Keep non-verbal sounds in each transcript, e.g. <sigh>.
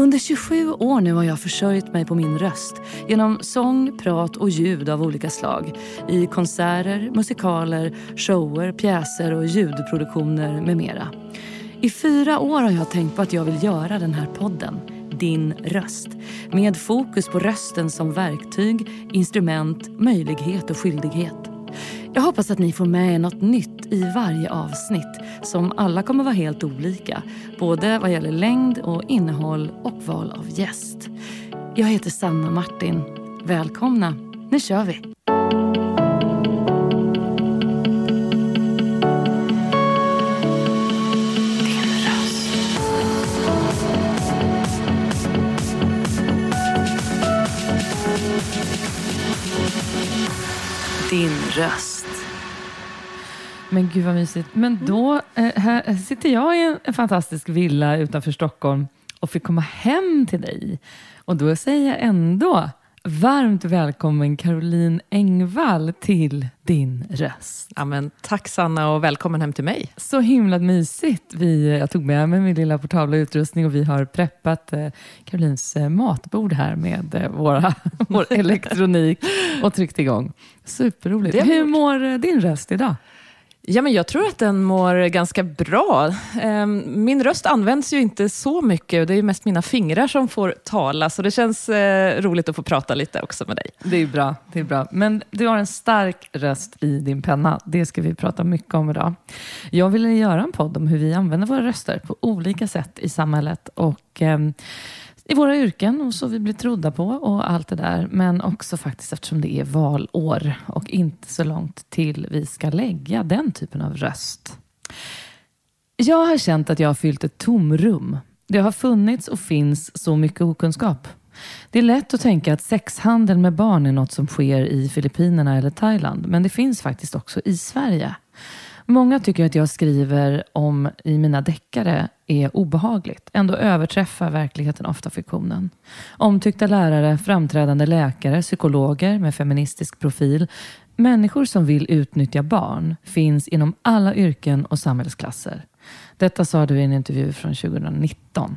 Under 27 år nu har jag försörjt mig på min röst genom sång, prat och ljud av olika slag i konserter, musikaler, shower, pjäser och ljudproduktioner med mera. I fyra år har jag tänkt på att jag vill göra den här podden, Din röst, med fokus på rösten som verktyg, instrument, möjlighet och skyldighet. Jag hoppas att ni får med er något nytt i varje avsnitt som alla kommer vara helt olika, både vad gäller längd och innehåll och val av gäst. Jag heter Sanna Martin. Välkomna, nu kör vi! Din röst. Men gud vad mysigt. Men då eh, här sitter jag i en, fantastisk villa utanför Stockholm och fick komma hem till dig. Och då säger jag ändå varmt välkommen Caroline Engvall till din röst. Ja, men tack Sanna och välkommen hem till mig. Så himla mysigt. Vi, jag tog med mig min lilla portabla utrustning och vi har preppat eh, Carolines eh, matbord här med eh, våra, <laughs> vår elektronik och tryckt igång. Superroligt. Hur mår din röst idag? Ja, men jag tror att den mår ganska bra. Ehm, min röst används ju inte så mycket och det är mest mina fingrar som får tala, så det känns eh, roligt att få prata lite också med dig. Det är bra. Det är bra. Men du har en stark röst i din penna. Det ska vi prata mycket om idag. Jag ville göra en podd om hur vi använder våra röster på olika sätt i samhället och ehm, i våra yrken och så vi blir trodda på och allt det där. Men också faktiskt eftersom det är valår och inte så långt till vi ska lägga den typen av röst. Jag har känt att jag har fyllt ett tomrum. Det har funnits och finns så mycket okunskap. Det är lätt att tänka att sexhandel med barn är något som sker i Filippinerna eller Thailand, men det finns faktiskt också i Sverige. Många tycker att jag skriver om i mina deckare är obehagligt. Ändå överträffar verkligheten ofta fiktionen. Omtyckta lärare, framträdande läkare, psykologer med feministisk profil. Människor som vill utnyttja barn finns inom alla yrken och samhällsklasser. Detta sa du i en intervju från 2019.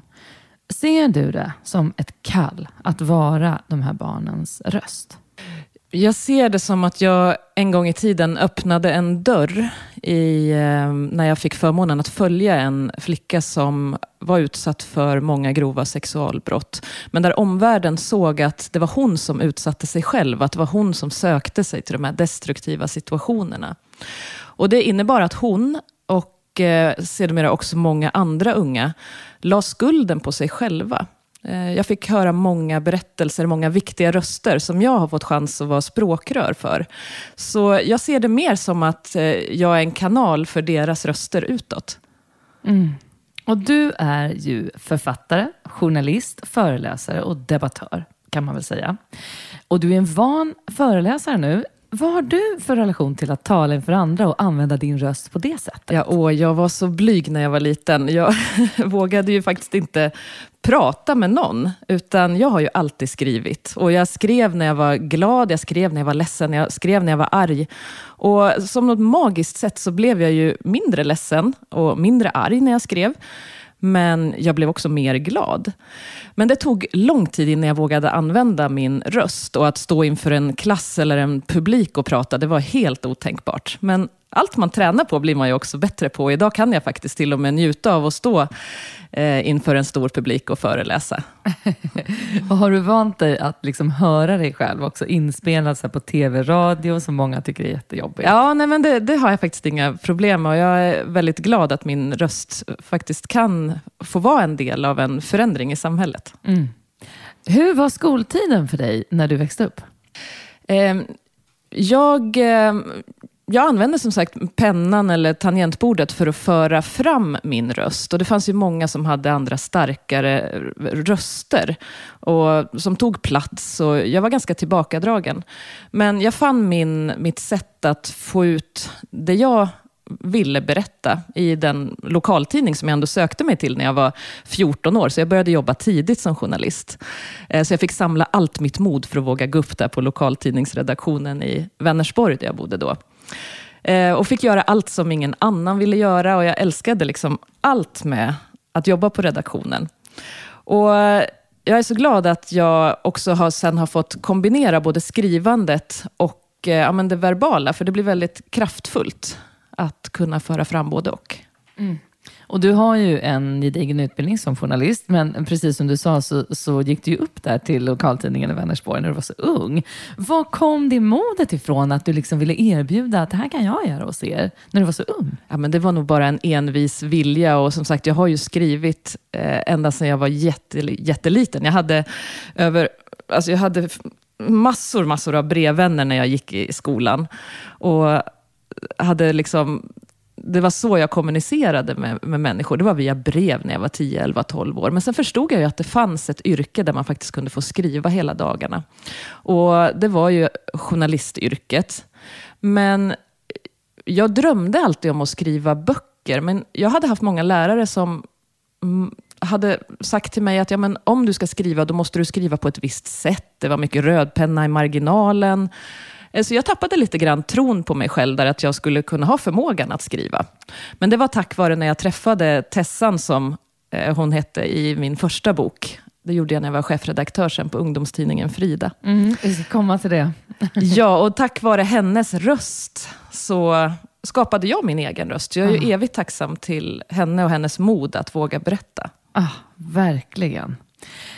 Ser du det som ett kall att vara de här barnens röst? Jag ser det som att jag en gång i tiden öppnade en dörr i, ehm, när jag fick förmånen att följa en flicka som var utsatt för många grova sexualbrott. Men där omvärlden såg att det var hon som utsatte sig själv, att det var hon som sökte sig till de här destruktiva situationerna. Och det innebar att hon och eh, sedermera också många andra unga la skulden på sig själva. Eh, jag fick höra många berättelser, många viktiga röster som jag har fått chans att vara språkrör för. Så jag ser det mer som att eh, jag är en kanal för deras röster utåt. Mm. Och du är ju författare, journalist, föreläsare och debattör, kan man väl säga. Och du är en van föreläsare nu. Vad har du för relation till att tala inför andra och använda din röst på det sättet? Ja, åh, jag var så blyg när jag var liten. Jag <laughs> vågade ju faktiskt inte prata med någon, utan jag har ju alltid skrivit. Och jag skrev när jag var glad, jag skrev när jag var ledsen, jag skrev när jag var arg. Och som något magiskt sätt så blev jag ju mindre ledsen och mindre arg när jag skrev. Men jag blev också mer glad. Men det tog lång tid innan jag vågade använda min röst och att stå inför en klass eller en publik och prata, det var helt otänkbart. Men allt man tränar på blir man ju också bättre på. Idag kan jag faktiskt till och med njuta av att stå eh, inför en stor publik och föreläsa. <laughs> Och har du vant dig att liksom höra dig själv också inspelad så här på tv, radio som många tycker är jättejobbigt? Ja, nej, men det, det har jag faktiskt inga problem med och jag är väldigt glad att min röst faktiskt kan få vara en del av en förändring i samhället. Hur var skoltiden för dig när du växte upp? Eh, jag, eh, jag använde som sagt pennan eller tangentbordet för att föra fram min röst. Och det fanns ju många som hade andra starkare röster och som tog plats. Och jag var ganska tillbakadragen. Men jag fann min, mitt sätt att få ut det jag ville berätta i den lokaltidning som jag ändå sökte mig till när jag var 14 år. Så jag började jobba tidigt som journalist. Eh, så jag fick samla allt mitt mod för att våga gå upp där på lokaltidningsredaktionen i Vänersborg, där jag bodde då. Eh, och fick göra allt som ingen annan ville göra och jag älskade liksom allt med att jobba på redaktionen. Och eh, jag är så glad att jag också har, sen har fått kombinera både skrivandet och eh, ja, men det verbala, för det blir väldigt kraftfullt att kunna föra fram både och. Mm. Och du har ju en gedigen utbildning som journalist, men precis som du sa så, så gick du ju upp där till lokaltidningen i Vänersborg när du var så ung. Var kom det modet ifrån att du liksom ville erbjuda att det här kan jag göra hos er, när du var så ung? Ja, men det var nog bara en envis vilja och som sagt, jag har ju skrivit eh, ända sedan jag var jätte, jätteliten. Jag hade över, alltså jag hade massor, massor av brevvänner när jag gick i skolan. Och hade liksom det var så jag kommunicerade med, med människor. Det var via brev när jag var 10, 11, 12 år. Men sen förstod jag ju att det fanns ett yrke där man faktiskt kunde få skriva hela dagarna. Och det var ju journalistyrket. Men jag drömde alltid om att skriva böcker. Men jag hade haft många lärare som mm, hade sagt till mig att ja, men om du ska skriva, då måste du skriva på ett visst sätt. Det var mycket rödpenna i marginalen. Eh, så jag tappade lite grann tron på mig själv, där att jag skulle kunna ha förmågan att skriva. Men det var tack vare när jag träffade Tessan, som eh, hon hette i min första bok. Det gjorde jag när jag var chefredaktör sen på ungdomstidningen Frida. Mm, vi ska komma till det. <laughs> ja, och tack vare hennes röst så skapade jag min egen röst. Jag är ju ah. evigt tacksam till henne och hennes mod att våga berätta. Ah, verkligen.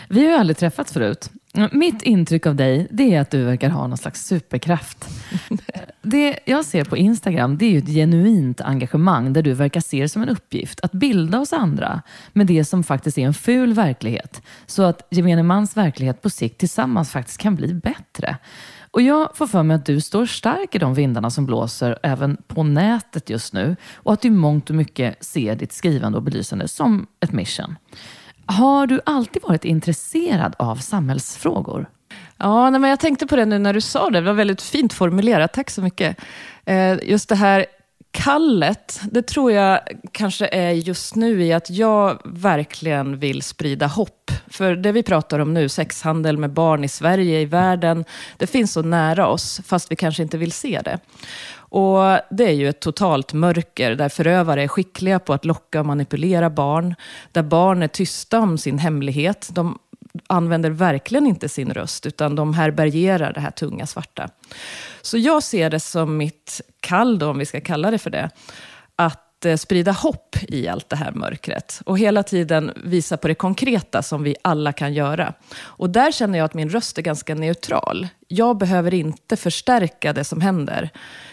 Vi har ju aldrig träffats förut. Mitt intryck av dig, det är att du verkar ha någon slags superkraft. <laughs> Det jag ser på Instagram, det är ju ett genuint engagemang där du verkar se det som en uppgift att bilda oss andra med det som faktiskt är en ful verklighet. Så att gemene mans verklighet på sikt tillsammans faktiskt kan bli bättre. Och jag får för mig att du står stark i de vindarna som blåser även på nätet just nu och att du i mångt och mycket ser ditt skrivande och belysande som ett mission. Har du alltid varit intresserad av samhällsfrågor? Ja, nej, men jag tänkte på det nu när du sa det. Det var väldigt fint formulerat. Tack så mycket. Eh, just det här kallet, det tror jag kanske är just nu i att jag verkligen vill sprida hopp. För det vi pratar om nu, sexhandel med barn i Sverige, i världen, det finns så nära oss, fast vi kanske inte vill se det. Och Det är ju ett totalt mörker där förövare är skickliga på att locka och manipulera barn. Där barn är tysta om sin hemlighet. De använder verkligen inte sin röst, utan de härbärgerar det här tunga svarta. Så jag ser det som mitt kall, då, om vi ska kalla det för det, att Eh, sprida hopp i allt det här mörkret. Och hela tiden visa på det konkreta som vi alla kan göra. Och där känner jag att min röst är ganska neutral. Jag behöver inte förstärka det som händer.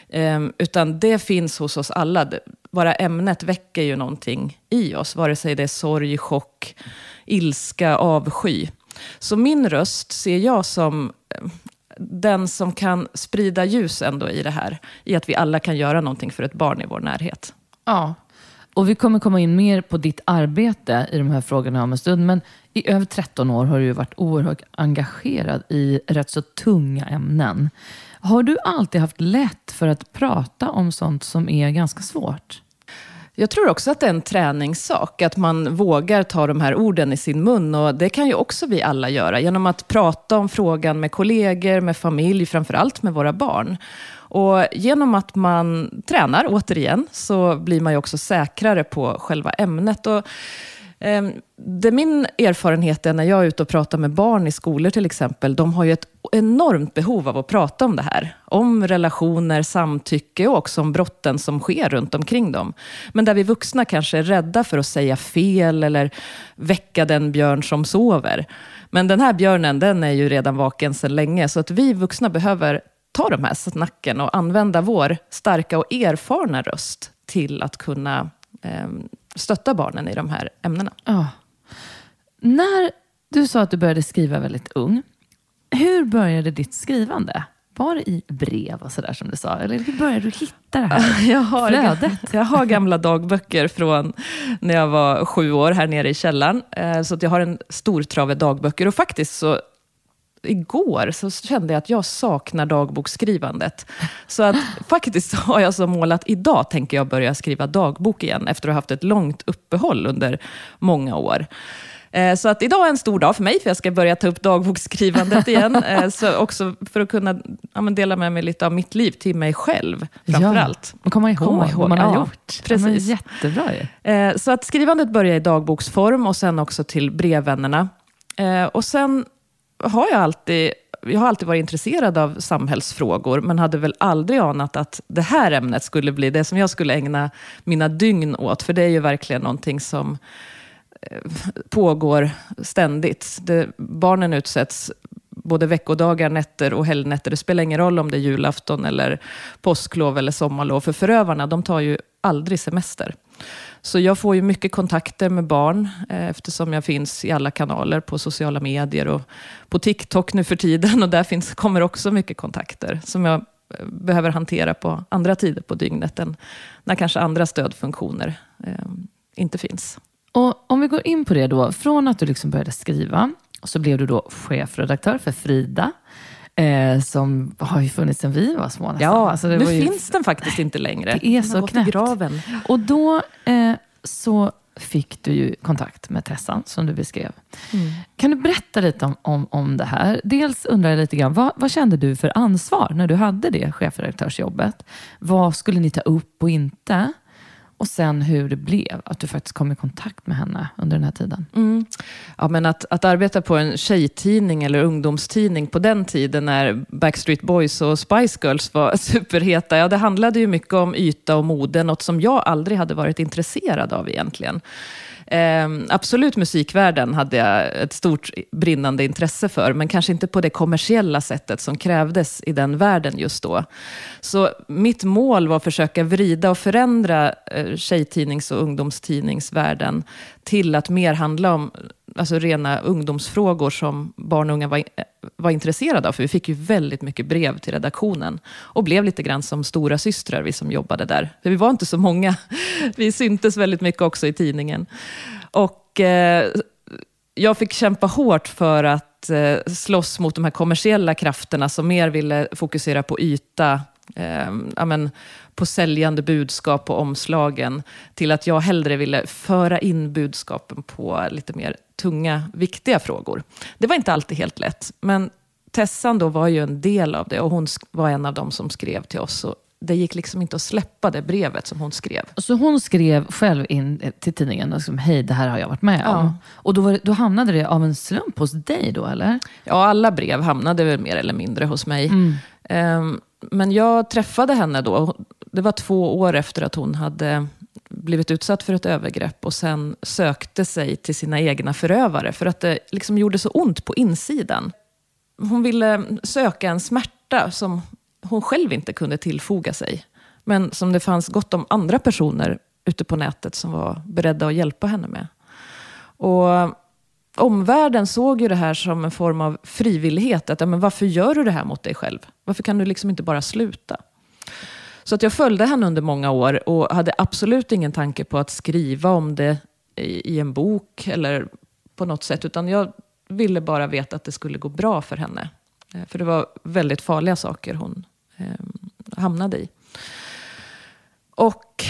Ehm, utan det finns hos oss alla. Bara ämnet väcker ju någonting i oss, vare sig det är sorg, chock, ilska, avsky. Så min röst ser jag som ehm, den som kan sprida ljus ändå i det här. I att vi alla kan göra någonting för ett barn i vår närhet. Ja, och vi kommer komma in mer på ditt arbete i de här frågorna om en stund. Men i över 13 år har du varit oerhört engagerad i rätt så tunga ämnen. Har du alltid haft lätt för att prata om sånt som är ganska svårt? Jag tror också att det är en träningssak, att man vågar ta de här orden i sin mun. Och Det kan ju också vi alla göra, genom att prata om frågan med kollegor, med familj, framförallt med våra barn. Och genom att man tränar, återigen, så blir man ju också säkrare på själva ämnet. Och ehm, det min erfarenhet är när jag är ute och pratar med barn i skolor till exempel, de har ju ett enormt behov av att prata om det här. Om relationer, samtycke och också om brotten som sker runt omkring dem. Men där vi vuxna kanske är rädda för att säga fel eller väcka den björn som sover. Men den här björnen, den är ju redan vaken sedan länge, så att vi vuxna behöver ta de här snacken och använda vår starka och erfarna röst till att kunna eh, stötta barnen i de här ämnena. Ja. När du sa att du började skriva väldigt ung, hur började ditt skrivande? Var det i brev och sådär som du sa? Eller hur började du hitta det här <laughs> jag har, flödet? Jag har gamla dagböcker från när jag var sju år här nere i källaren. Eh, så att jag har en stor trave dagböcker. Och faktiskt så igår så kände jag att jag saknar dagboksskrivandet. Så att <laughs> faktiskt har jag som mål att idag tänker jag börja skriva dagbok igen, efter att ha haft ett långt uppehåll under många år. Eh, så att idag är en stor dag för mig, för jag ska börja ta upp dagboksskrivandet igen. <laughs> Eh, så också för att kunna dela med mig lite av mitt liv till mig själv, framför ja. allt. Och komma ihåg, komma ihåg vad man har ja, gjort. Precis. Ja, jättebra ju. Så att skrivandet börjar i dagboksform och sen också till brevvännerna. Och sen har jag alltid jag har alltid varit intresserad av samhällsfrågor, men hade väl aldrig anat att det här ämnet skulle bli det som jag skulle ägna mina dygn åt. För det är ju verkligen någonting som eh, pågår ständigt. Det, barnen utsätts både veckodagar, nätter och helgnätter. Det spelar ingen roll om det är julafton, eller påsklov eller sommarlov. För förövarna, de tar ju aldrig semester. Så jag får ju mycket kontakter med barn eh, eftersom jag finns i alla kanaler på sociala medier och på TikTok nu för tiden. Och där finns, kommer också mycket kontakter som jag eh, behöver hantera på andra tider på dygnet än när kanske andra stödfunktioner eh, inte finns. Och Om vi går in på det då, från att du liksom började skriva, så blev du då chefredaktör för Frida. Eh, som har ju funnits sedan vi var små nästan. Ja, alltså nu ju... finns den faktiskt inte längre. Det är så knäppt. graven. Och då eh, så fick du ju kontakt med Tessan, som du beskrev. Mm. Kan du berätta lite om, om, om det här? Dels undrar jag lite grann, vad, vad kände du för ansvar när du hade det chefredaktörsjobbet? Vad skulle ni ta upp och inte? Och sen hur det blev, att du faktiskt kom i kontakt med henne under den här tiden. Mm. Ja, men att, att arbeta på en tjejtidning eller ungdomstidning på den tiden när Backstreet Boys och Spice Girls var <laughs> superheta, ja det handlade ju mycket om yta och mode, något som jag aldrig hade varit intresserad av egentligen. Eh, absolut musikvärlden hade jag ett stort brinnande intresse för, men kanske inte på det kommersiella sättet som krävdes i den världen just då. Så mitt mål var att försöka vrida och förändra eh, tjejtidnings och ungdomstidningsvärlden till att mer handla om alltså rena ungdomsfrågor som barn och unga var, var intresserade av. För vi fick ju väldigt mycket brev till redaktionen och blev lite grann som stora systrar vi som jobbade där. För vi var inte så många. <laughs> Vi syntes väldigt mycket också i tidningen. Och eh, jag fick kämpa hårt för att eh, slåss mot de här kommersiella krafterna som mer ville fokusera på yta, eh, amen, på säljande budskap på omslagen, till att jag hellre ville föra in budskapen på lite mer tunga, viktiga frågor. Det var inte alltid helt lätt, men Tessan då var ju en del av det och hon var en av dem som skrev till oss. Och det gick liksom inte att släppa det brevet som hon skrev. Så hon skrev själv in till tidningen, liksom, hej det här har jag varit med om. Ja. Och då, var, då hamnade det av en slump hos dig då eller? Ja, alla brev hamnade väl mer eller mindre hos mig. Mm. Um, men jag träffade henne då. Det var två år efter att hon hade blivit utsatt för ett övergrepp och sen sökte sig till sina egna förövare för att det liksom gjorde så ont på insidan. Hon ville söka en smärta som hon själv inte kunde tillfoga sig. Men som det fanns gott om andra personer ute på nätet som var beredda att hjälpa henne med. Och omvärlden såg ju det här som en form av frivillighet. Att, men varför gör du det här mot dig själv? Varför kan du liksom inte bara sluta? Så att jag följde henne under många år och hade absolut ingen tanke på att skriva om det i, i en bok eller på något sätt. Utan jag ville bara veta att det skulle gå bra för henne. Eh, för det var väldigt farliga saker hon eh, hamnade i. Och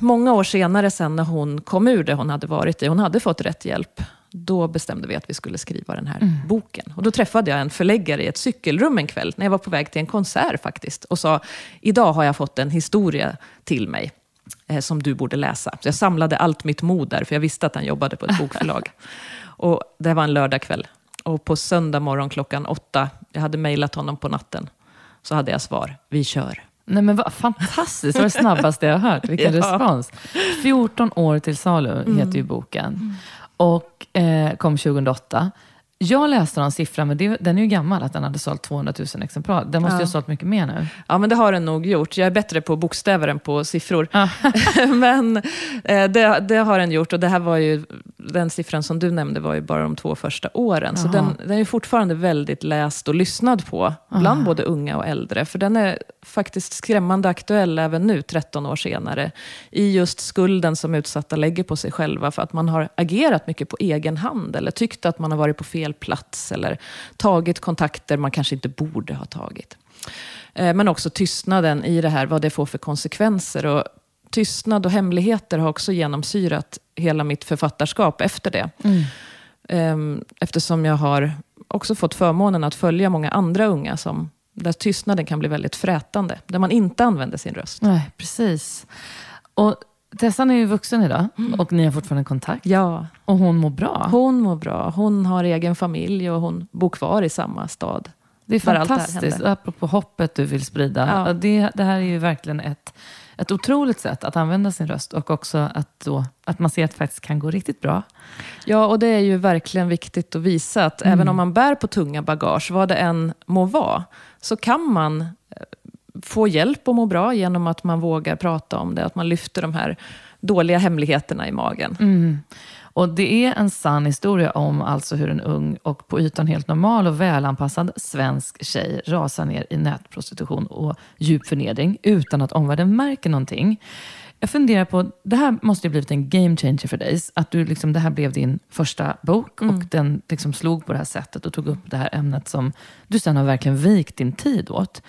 många år senare sen när hon kom ur det hon hade varit i, hon hade fått rätt hjälp, då bestämde vi att vi skulle skriva den här mm. boken. Och då träffade jag en förläggare i ett cykelrum en kväll, när jag var på väg till en konsert faktiskt, och sa, idag har jag fått en historia till mig eh, som du borde läsa. Så jag samlade allt mitt mod där, för jag visste att han jobbade på ett <laughs> bokförlag. och det var en lördagkväll. Och på söndag morgon klockan åtta, jag hade mejlat honom på natten, så hade jag svar, vi kör. Nej men vad fantastiskt, det var det snabbaste jag har hört. Vilken <laughs> ja. respons. 14 år till salu mm. heter ju boken. Mm. Och eh, kom 2008. Jag läste någon siffra, men det, den är ju gammal, att den hade sålt 200 000 exemplar. Den måste ja. ju ha sålt mycket mer nu. Ja, men det har den nog gjort. Jag är bättre på bokstäver än på siffror. Ja. <laughs> men eh, det, det, har den gjort och det här var ju, den siffran som du nämnde var ju bara de två första åren. Jaha. Så den, den är fortfarande väldigt läst och lyssnad på, bland Aha. både unga och äldre. För den är faktiskt skrämmande aktuell även nu, 13 år senare. I just skulden som utsatta lägger på sig själva för att man har agerat mycket på egen hand eller tyckt att man har varit på fel fel plats eller tagit kontakter man kanske inte borde ha tagit. Eh, men också tystnaden i det här, vad det får för konsekvenser. Och tystnad och hemligheter har också genomsyrat hela mitt författarskap efter det. Mm. Ehm, eftersom jag har också fått förmånen att följa många andra unga som, där tystnaden kan bli väldigt frätande. Där man inte använder sin röst. Nej, precis. Och Tessan är ju vuxen idag och ni har fortfarande kontakt. Ja, Och hon mår bra. hon mår bra. Hon har egen familj och hon bor kvar i samma stad. Det är fantastiskt. hände. Apropå hoppet du vill sprida. Ja. Det, det här är ju verkligen ett, ett otroligt sätt att använda sin röst och också att, då, att man ser att det faktiskt kan gå riktigt bra. Ja, och det är ju verkligen viktigt att visa att även om man bär på tunga bagage, vad det än må vara, så kan man eh, få hjälp och må bra genom att man vågar prata om det, att man lyfter de här dåliga hemligheterna i magen. Mm. Och det är en sann historia om alltså hur en ung och på ytan helt normal och välanpassad svensk tjej rasar ner i nätprostitution och djup förnedring utan att omvärlden märker någonting. Jag funderar på, det här måste ju blivit en game changer för dig. Att du liksom, det här blev din första bok och den liksom slog på det här sättet och tog upp det här ämnet som du sen har verkligen vikt din tid åt.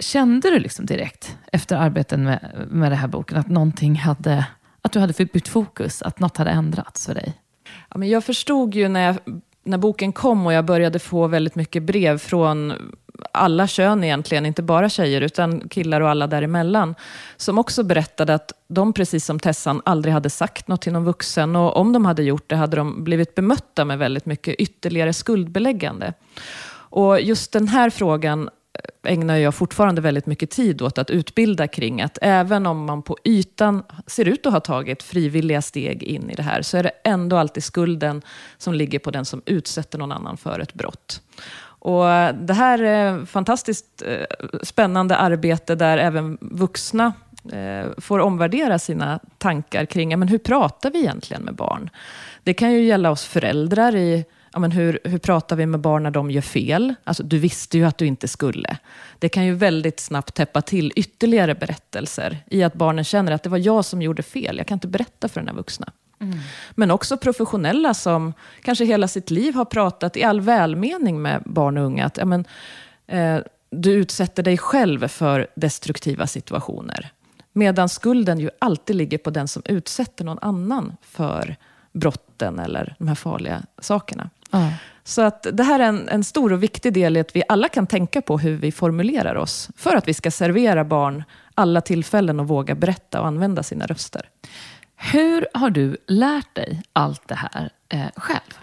Kände du liksom direkt efter arbetet med, med den här boken att någonting hade, att du hade bytt fokus, att något hade ändrats för dig? Ja, men jag förstod ju när, jag, när boken kom och jag började få väldigt mycket brev från alla kön egentligen, inte bara tjejer, utan killar och alla däremellan, som också berättade att de, precis som Tessan, aldrig hade sagt något till någon vuxen och om de hade gjort det hade de blivit bemötta med väldigt mycket ytterligare skuldbeläggande. Och just den här frågan ägnar jag fortfarande väldigt mycket tid åt att utbilda kring. Att även om man på ytan ser ut att ha tagit frivilliga steg in i det här, så är det ändå alltid skulden som ligger på den som utsätter någon annan för ett brott. Och det här är fantastiskt eh, spännande arbete där även vuxna eh, får omvärdera sina tankar kring men hur pratar vi egentligen med barn. Det kan ju gälla oss föräldrar i ja, men hur, hur pratar vi med barn när de gör fel? Alltså, du visste ju att du inte skulle. Det kan ju väldigt snabbt täppa till ytterligare berättelser i att barnen känner att det var jag som gjorde fel. Jag kan inte berätta för den här vuxna. Men också professionella som kanske hela sitt liv har pratat i all välmening med barn och unga. Att, ja, men, eh, du utsätter dig själv för destruktiva situationer. Medan skulden ju alltid ligger på den som utsätter någon annan för brotten eller de här farliga sakerna. Ja. Så att det här är en, en stor och viktig del i att vi alla kan tänka på hur vi formulerar oss. För att vi ska servera barn alla tillfällen och våga berätta och använda sina röster. Hur har du lärt dig allt det här eh, själv?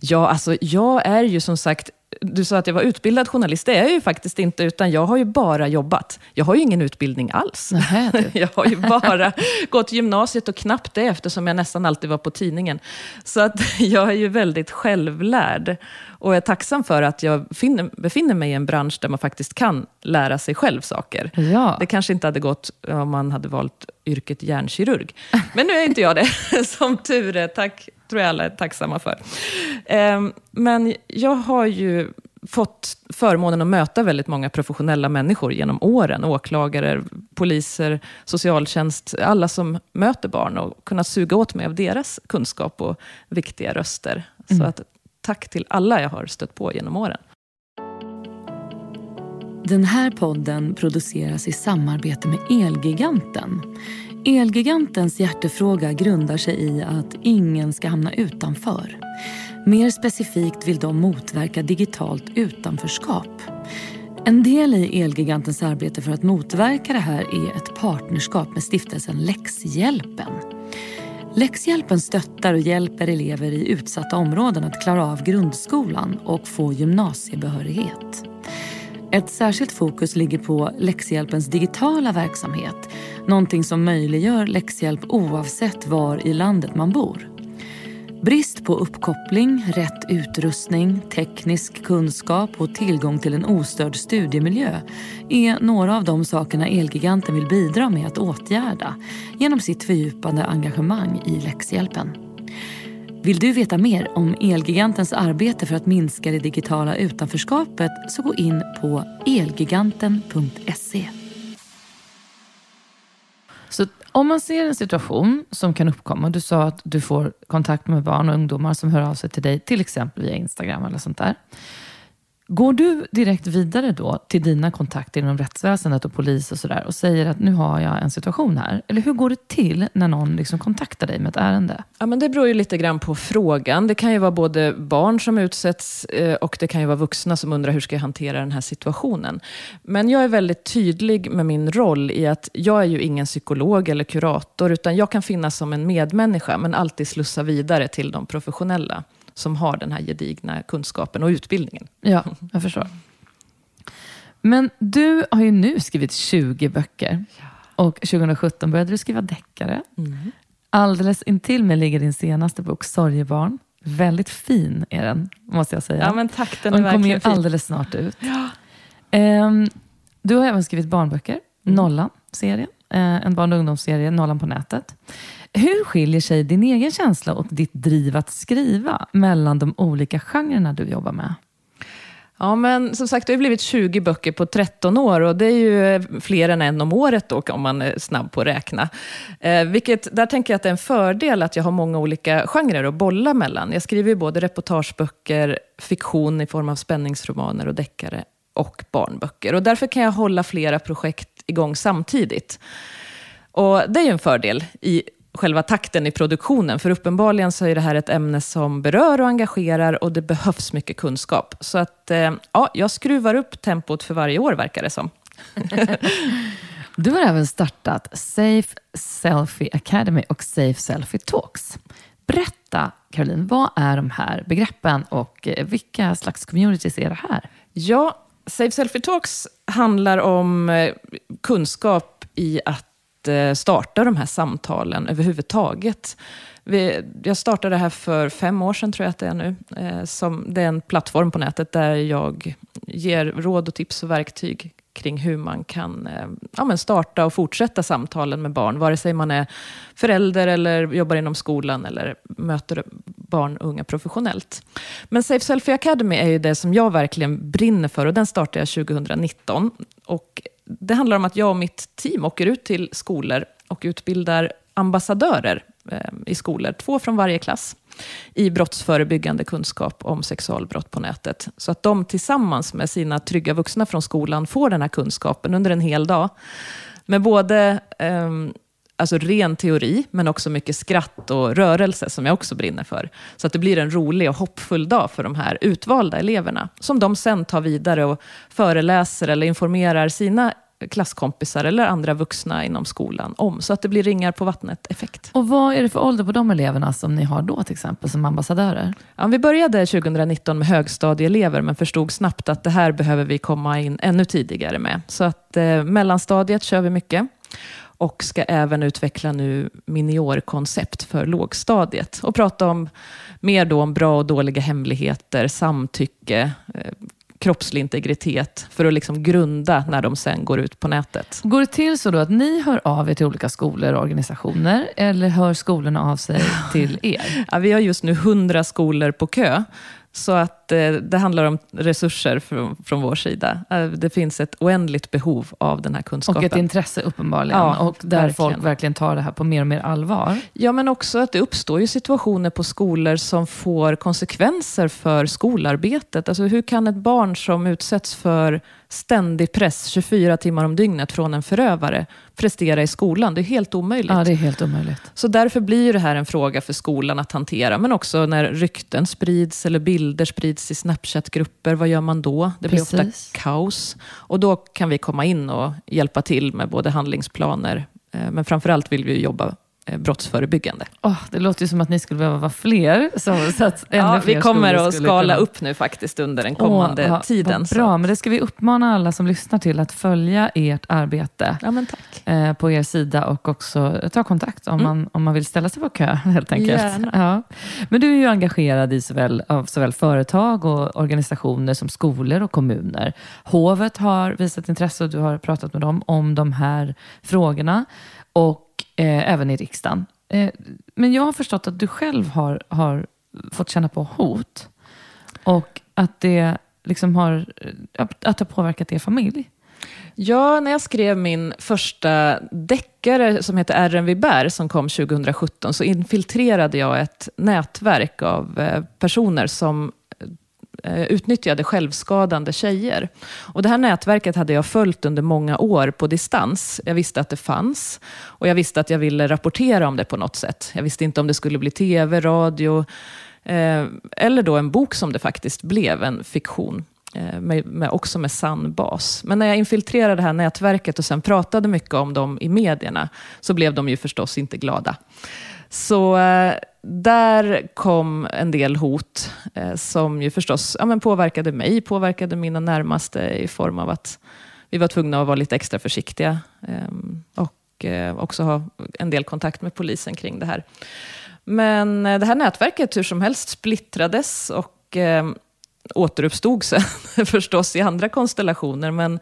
Ja, alltså jag är ju som sagt, du sa att jag var utbildad journalist. Det är jag ju faktiskt inte, utan jag har ju bara jobbat. Jag har ju ingen utbildning alls. Nähä. <laughs> Jag har ju bara gått gymnasiet och knappt det, eftersom jag nästan alltid var på tidningen. Så att <laughs> jag är ju väldigt självlärd. Och är tacksam för att jag finner, befinner mig i en bransch där man faktiskt kan lära sig själv saker. Ja. Det kanske inte hade gått om man hade valt yrket hjärnkirurg. Men nu är inte jag det, <laughs> som tur är. Tack, tror jag alla är tacksamma för. Ehm, Men jag har ju fått förmånen att möta väldigt många professionella människor genom åren. Åklagare, poliser, socialtjänst, alla som möter barn och kunnat suga åt mig av deras kunskap och viktiga röster. Så att, tack till alla jag har stött på genom åren. Den här podden produceras i samarbete med Elgiganten. Elgigantens hjärtefråga grundar sig i att ingen ska hamna utanför. Mer specifikt vill de motverka digitalt utanförskap. En del i Elgigantens arbete för att motverka det här är ett partnerskap med stiftelsen Läxhjälpen. Läxhjälpen stöttar och hjälper elever i utsatta områden att klara av grundskolan och få gymnasiebehörighet. Ett särskilt fokus ligger på läxhjälpens digitala verksamhet. Någonting som möjliggör läxhjälp oavsett var i landet man bor. Brist på uppkoppling, rätt utrustning, teknisk kunskap och tillgång till en ostörd studiemiljö är några av de sakerna Elgiganten vill bidra med att åtgärda genom sitt fördjupande engagemang i läxhjälpen. Vill du veta mer om Elgigantens arbete för att minska det digitala utanförskapet så gå in på elgiganten.se. Så om man ser en situation som kan uppkomma, du sa att du får kontakt med barn och ungdomar som hör av sig till dig, till exempel via Instagram eller sånt där. Går du direkt vidare då till dina kontakter inom rättsväsendet och polis och sådär och säger att nu har jag en situation här? Eller hur går det till när någon liksom kontaktar dig med ett ärende? Ja, men det beror ju lite grann på frågan. Det kan ju vara både barn som utsätts eh, och det kan ju vara vuxna som undrar hur ska jag hantera den här situationen. Men jag är väldigt tydlig med min roll i att jag är ju ingen psykolog eller kurator, utan jag kan finnas som en medmänniska, men alltid slussa vidare till de professionella som har den här gedigna kunskapen och utbildningen. Ja, jag förstår. Men du har ju nu skrivit 20 böcker. Och 2017 började du skriva deckare. Mm. Alldeles intill mig ligger din senaste bok, Sorgebarn. Väldigt fin är den, måste jag säga. Ja, men tack. Den och den kommer ju verkligen fin. alldeles snart ut. Ja. Ehm, du har även skrivit barnböcker. Mm. Nollan-serien. Eh, en barn och ungdomsserie, Nollan på nätet. Hur skiljer sig din egen känsla och ditt driv att skriva mellan de olika genrerna du jobbar med? Ja, men som sagt, det har blivit 20 böcker på 13 år och det är ju eh, fler än en om året då, om man är snabb på att räkna. Eh, vilket, där tänker jag att det är en fördel att jag har många olika genrer att bolla mellan. Jag skriver ju både reportageböcker, fiktion i form av spänningsromaner och deckare och barnböcker. Och därför kan jag hålla flera projekt igång samtidigt. Och det är ju en fördel i själva takten i produktionen. För uppenbarligen så är det här ett ämne som berör och engagerar och det behövs mycket kunskap. Så att, eh, ja, jag skruvar upp tempot för varje år verkar det som. <laughs> Du har även startat Safe Selfie Academy och Safe Selfie Talks. Berätta, Caroline, vad är de här begreppen och eh, vilka slags communities är det här? Ja, Safe Selfie Talks handlar om eh, kunskap i att Eh, starta de här samtalen överhuvudtaget. Vi, jag startade det här för fem år sedan, tror jag att det är nu. Eh, som, det är en plattform på nätet där jag ger råd och tips och verktyg kring hur man kan eh, ja, men starta och fortsätta samtalen med barn, vare sig man är förälder eller jobbar inom skolan eller möter barn och unga professionellt. Men Safe Selfie Academy är ju det som jag verkligen brinner för och den startade jag 2019. Och det handlar om att jag och mitt team åker ut till skolor och utbildar ambassadörer eh, i skolor, två från varje klass, i brottsförebyggande kunskap om sexualbrott på nätet. Så att de tillsammans med sina trygga vuxna från skolan får den här kunskapen under en hel dag. Med både eh, alltså ren teori, men också mycket skratt och rörelse, som jag också brinner för. Så att det blir en rolig och hoppfull dag för de här utvalda eleverna, som de sen tar vidare och föreläser eller informerar sina klasskompisar eller andra vuxna inom skolan om. Så att det blir ringar på vattnet-effekt. Och vad är det för ålder på de eleverna som ni har då till exempel som ambassadörer? Ja, vi började 2019 med högstadieelever, men förstod snabbt att det här behöver vi komma in ännu tidigare med. Så att eh, mellanstadiet kör vi mycket och ska även utveckla nu miniorkoncept för lågstadiet och prata om mer då om bra och dåliga hemligheter, samtycke, eh, kroppslig integritet för att liksom grunda när de sen går ut på nätet. Går det till så då att ni hör av er till olika skolor och organisationer eller hör skolorna av sig till er? Ja, vi har just nu 100 skolor på kö. Så att eh, det handlar om resurser från, från vår sida. Eh, det finns ett oändligt behov av den här kunskapen. Och ett intresse uppenbarligen. Ja, och där verkligen. folk verkligen tar det här på mer och mer allvar. Ja, men också att det uppstår ju situationer på skolor som får konsekvenser för skolarbetet. Alltså hur kan ett barn som utsätts för ständig press 24 timmar om dygnet från en förövare prestera i skolan? Det är helt omöjligt. Ja, det är helt omöjligt. Så därför blir det här en fråga för skolan att hantera. Men också när rykten sprids eller bilder sprids i Snapchat-grupper. Vad gör man då? Det blir Precis. ofta kaos. Och då kan vi komma in och hjälpa till med både handlingsplaner, eh, men framförallt vill vi jobba brottsförebyggande. Åh, det låter ju som att ni skulle behöva vara fler. Så, så att Ja, vi kommer att skala kunna- upp nu faktiskt under den kommande vad- tiden. Så- bra, men det ska vi uppmana alla som lyssnar till att följa ert arbete Ja, eh, på er sida och också ta kontakt om, man, om man vill ställa sig på kö <laughs> helt enkelt. Gärna. Ja. Men du är ju engagerad i såväl, av såväl företag och organisationer som skolor och kommuner. Hovet har visat intresse och du har pratat med dem om de här frågorna och eh, även i riksdagen. Eh, men jag har förstått att du själv har, har fått känna på hot och att det liksom har, eh, att det har påverkat er familj. Ja, när jag skrev min första deckare som heter Ärren vi bär, som kom 2017, så infiltrerade jag ett nätverk av eh, personer som Eh, utnyttjade självskadande tjejer. Och det här nätverket hade jag följt under många år på distans. Jag visste att det fanns och jag visste att jag ville rapportera om det på något sätt. Jag visste inte om det skulle bli tv, radio eh, eller då en bok som det faktiskt blev, en fiktion. Eh, med, med, också med sann bas. Men när jag infiltrerade det här nätverket och sen pratade mycket om dem i medierna, så blev de ju förstås inte glada. Så eh, där kom en del hot eh, som ju förstås ja, men påverkade mig, påverkade mina närmaste i form av att vi var tvungna att vara lite extra försiktiga ehm, och eh, också ha en del kontakt med polisen kring det här. Men det här nätverket hur som helst splittrades och ehm, återuppstod sen <laughs> förstås i andra konstellationer. Men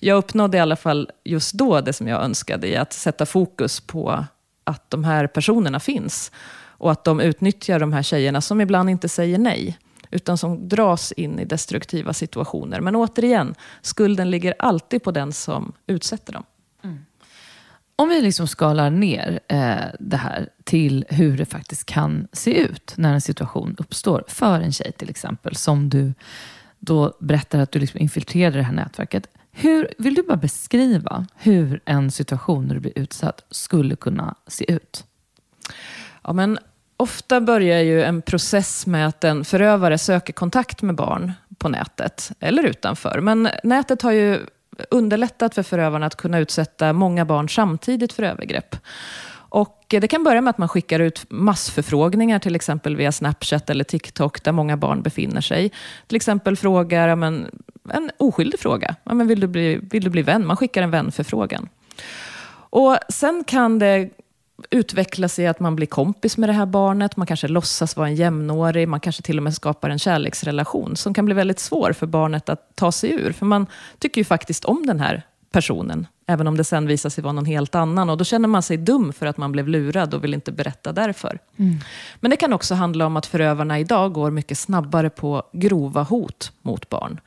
jag uppnådde i alla fall just då det som jag önskade i att sätta fokus på att de här personerna finns. Och att de utnyttjar de här tjejerna som ibland inte säger nej. Utan som dras in i destruktiva situationer. Men återigen, skulden ligger alltid på den som utsätter dem. Mm. Om vi liksom skalar ner eh, det här till hur det faktiskt kan se ut när en situation uppstår för en tjej till exempel, som du då berättar att du liksom infiltrerade det här nätverket. Hur, vill du bara beskriva hur en situation när du blir utsatt skulle kunna se ut? Ja, men ofta börjar ju en process med att en förövare söker kontakt med barn på nätet, eller utanför. Men nätet har ju underlättat för förövarna att kunna utsätta många barn samtidigt för övergrepp. Och eh, det kan börja med att man skickar ut massförfrågningar, till exempel via Snapchat eller TikTok, där många barn befinner sig. Till exempel frågar, men, en oskyldig fråga, men vill, du bli, vill du bli vän? Man skickar en vänförfrågan. Och sen kan det utvecklas i att man blir kompis med det här barnet, man kanske låtsas vara en jämnårig, man kanske till och med skapar en kärleksrelation som kan bli väldigt svår för barnet att ta sig ur. För man tycker ju faktiskt om den här personen, även om det sen visar sig vara någon helt annan. Och då känner man sig dum för att man blev lurad och vill inte berätta därför. Mm. Men det kan också handla om att förövarna idag går mycket snabbare på grova hot mot barn.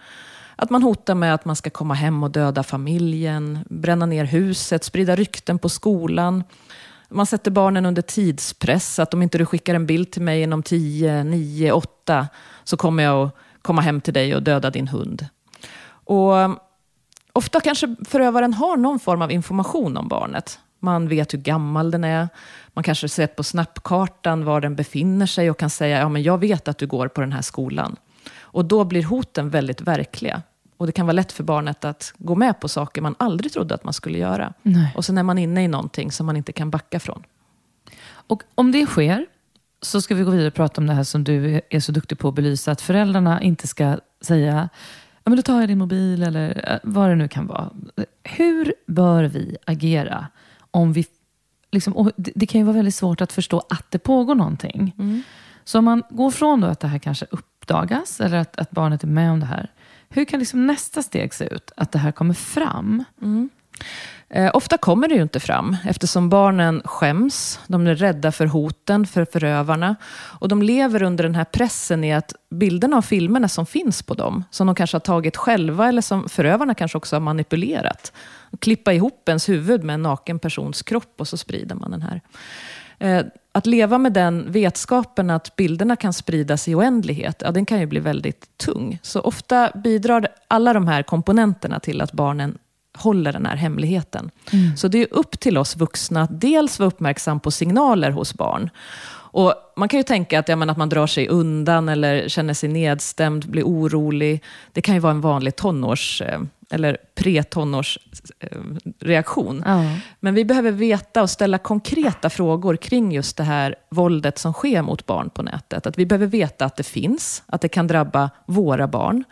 Att man hotar med att man ska komma hem och döda familjen, bränna ner huset, sprida rykten på skolan. Man sätter barnen under tidspress, att om inte du skickar en bild till mig inom 10, 9, 8 så kommer jag att komma hem till dig och döda din hund. Och Ofta kanske förövaren har någon form av information om barnet. Man vet hur gammal den är. Man kanske sett på snappkartan var den befinner sig och kan säga ja, men jag vet att du går på den här skolan. Och då blir hoten väldigt verkliga. Och det kan vara lätt för barnet att gå med på saker man aldrig trodde att man skulle göra. Nej. Och sen är man inne i någonting som man inte kan backa från. Och om det sker, så ska vi gå vidare och prata om det här som du är så duktig på att belysa. Att föräldrarna inte ska säga ja, men då tar jag din mobil eller eh, vad det nu kan vara. Hur bör vi agera om vi... Liksom, det, det, kan ju vara väldigt svårt att förstå att det pågår någonting. Mm. Så om man går från då att det här kanske uppdagas eller att, att barnet är med om det här. Hur kan liksom nästa steg se ut? Att det här kommer fram? Mm. Eh, ofta kommer det ju inte fram eftersom barnen skäms. De är rädda för hoten, för förövarna. Och de lever under den här pressen i att bilderna av filmerna som finns på dem, som de kanske har tagit själva eller som förövarna kanske också har manipulerat. Klippa ihop ens huvud med en naken persons kropp och så sprider man den här. Eh, att leva med den vetskapen att bilderna kan spridas i oändlighet, ja, den kan ju bli väldigt tung. Så ofta bidrar alla de här komponenterna till att barnen håller den här hemligheten. Mm. Så det är upp till oss vuxna att dels vara uppmärksam på signaler hos barn. Och man kan ju tänka att, ja, att man drar sig undan eller känner sig nedstämd, blir orolig. Det kan ju vara en vanlig tonårs eh, eller pre-tonårsreaktion. Ja. Men vi behöver veta och ställa konkreta frågor kring just det här våldet som sker mot barn på nätet. Att vi behöver veta att det finns, att det kan drabba våra barn.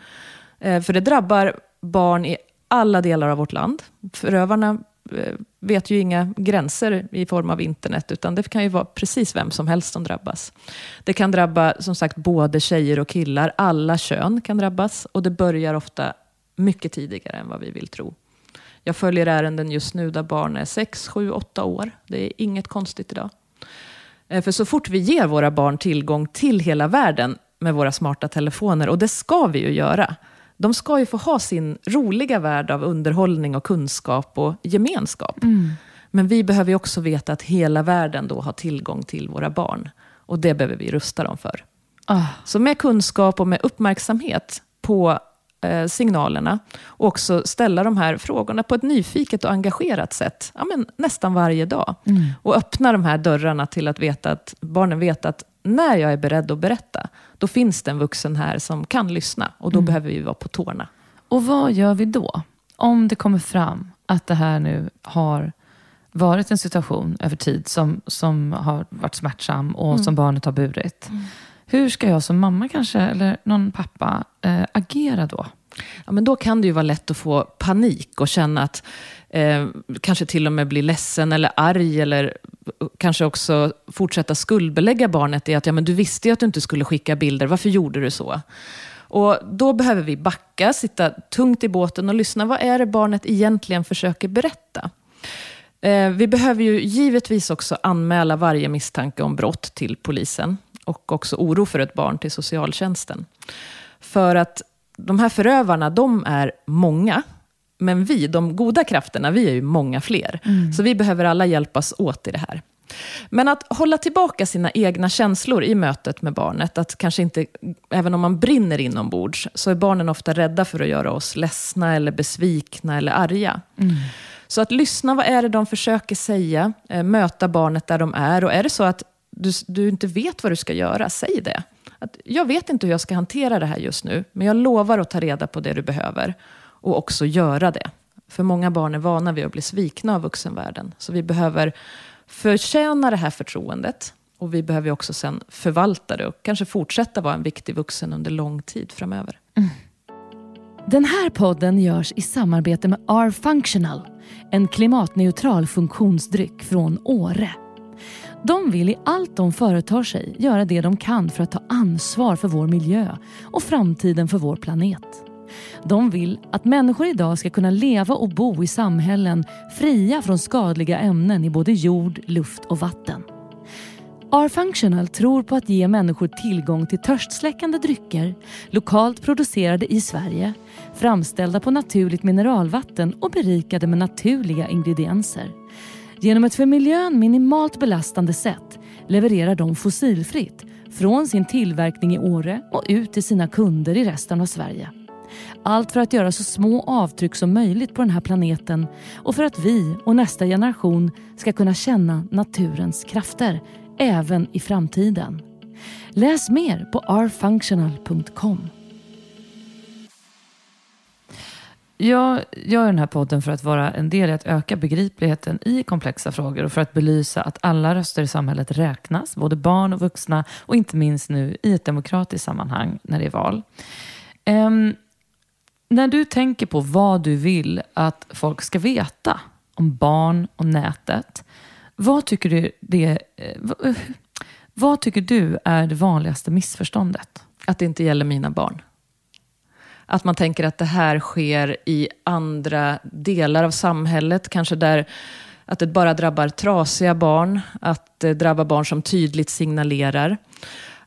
Eh, för det drabbar barn i alla delar av vårt land. Förövarna eh, vet ju inga gränser i form av internet, utan det kan ju vara precis vem som helst som drabbas. Det kan drabba, som sagt, både tjejer och killar. Alla kön kan drabbas och det börjar ofta mycket tidigare än vad vi vill tro. Jag följer ärenden just nu där barn är 6, 7, 8 år. Det är inget konstigt idag. Eh, för så fort vi ger våra barn tillgång till hela världen med våra smarta telefoner, och det ska vi ju göra, de ska ju få ha sin roliga värld av underhållning och kunskap och gemenskap. Mm. Men vi behöver ju också veta att hela världen då har tillgång till våra barn. Och det behöver vi rusta dem för. Ah. Så med kunskap och med uppmärksamhet på eh, signalerna och också ställa de här frågorna på ett nyfiket och engagerat sätt, ja, men nästan varje dag. Mm. Och öppna de här dörrarna till att, veta att barnen vet att när jag är beredd att berätta, då finns det en vuxen här som kan lyssna och då mm. behöver vi vara på tårna. Och vad gör vi då? Om det kommer fram att det här nu har varit en situation över tid som, som har varit smärtsam och mm. som barnet har burit. Mm. Hur ska jag som mamma kanske, eller någon pappa, äh, agera då? Ja, men då kan det ju vara lätt att få panik och känna att eh, kanske till och med bli ledsen eller arg eller kanske också fortsätta skuldbelägga barnet i att ja, men du visste ju att du inte skulle skicka bilder, varför gjorde du så? Och Då behöver vi backa, sitta tungt i båten och lyssna. Vad är det barnet egentligen försöker berätta? Eh, vi behöver ju givetvis också anmäla varje misstanke om brott till polisen och också oro för ett barn till socialtjänsten. För att de här förövarna, de är många. Men vi, de goda krafterna, vi är ju många fler. Mm. Så vi behöver alla hjälpas åt i det här. Men att hålla tillbaka sina egna känslor i mötet med barnet, att kanske inte, även om man brinner inombords, så är barnen ofta rädda för att göra oss ledsna eller besvikna eller arga. Mm. Så att lyssna, vad är det de försöker säga? Eh, möta barnet där de är. Och är det så att du, du inte vet vad du ska göra, säg det. Att jag vet inte hur jag ska hantera det här just nu, men jag lovar att ta reda på det du behöver. Och också göra det. För många barn är vana vid att bli svikna av vuxenvärlden. Så vi behöver förtjäna det här förtroendet. Och vi behöver också sen förvalta det och kanske fortsätta vara en viktig vuxen under lång tid framöver. Mm. Den här podden görs i samarbete med R-Functional, en klimatneutral funktionsdryck från Åre. De vill i allt de företar sig göra det de kan för att ta ansvar för vår miljö och framtiden för vår planet. De vill att människor idag ska kunna leva och bo i samhällen fria från skadliga ämnen i både jord, luft och vatten. R-Functional tror på att ge människor tillgång till törstsläckande drycker, lokalt producerade i Sverige, framställda på naturligt mineralvatten och berikade med naturliga ingredienser. Genom ett för miljön minimalt belastande sätt levererar de fossilfritt från sin tillverkning i Åre och ut till sina kunder i resten av Sverige. Allt för att göra så små avtryck som möjligt på den här planeten och för att vi och nästa generation ska kunna känna naturens krafter även i framtiden. Läs mer på rfunctional.com. Jag gör den här podden för att vara en del i att öka begripligheten i komplexa frågor och för att belysa att alla röster i samhället räknas, både barn och vuxna och inte minst nu i ett demokratiskt sammanhang när det är val. Um, när du tänker på vad du vill att folk ska veta om barn och nätet, vad tycker du, det, eh, eh, vad tycker du är det vanligaste missförståndet? Att det inte gäller mina barn. Att man tänker att det här sker i andra delar av samhället, kanske där att det bara drabbar trasiga barn, att det drabbar barn som tydligt signalerar.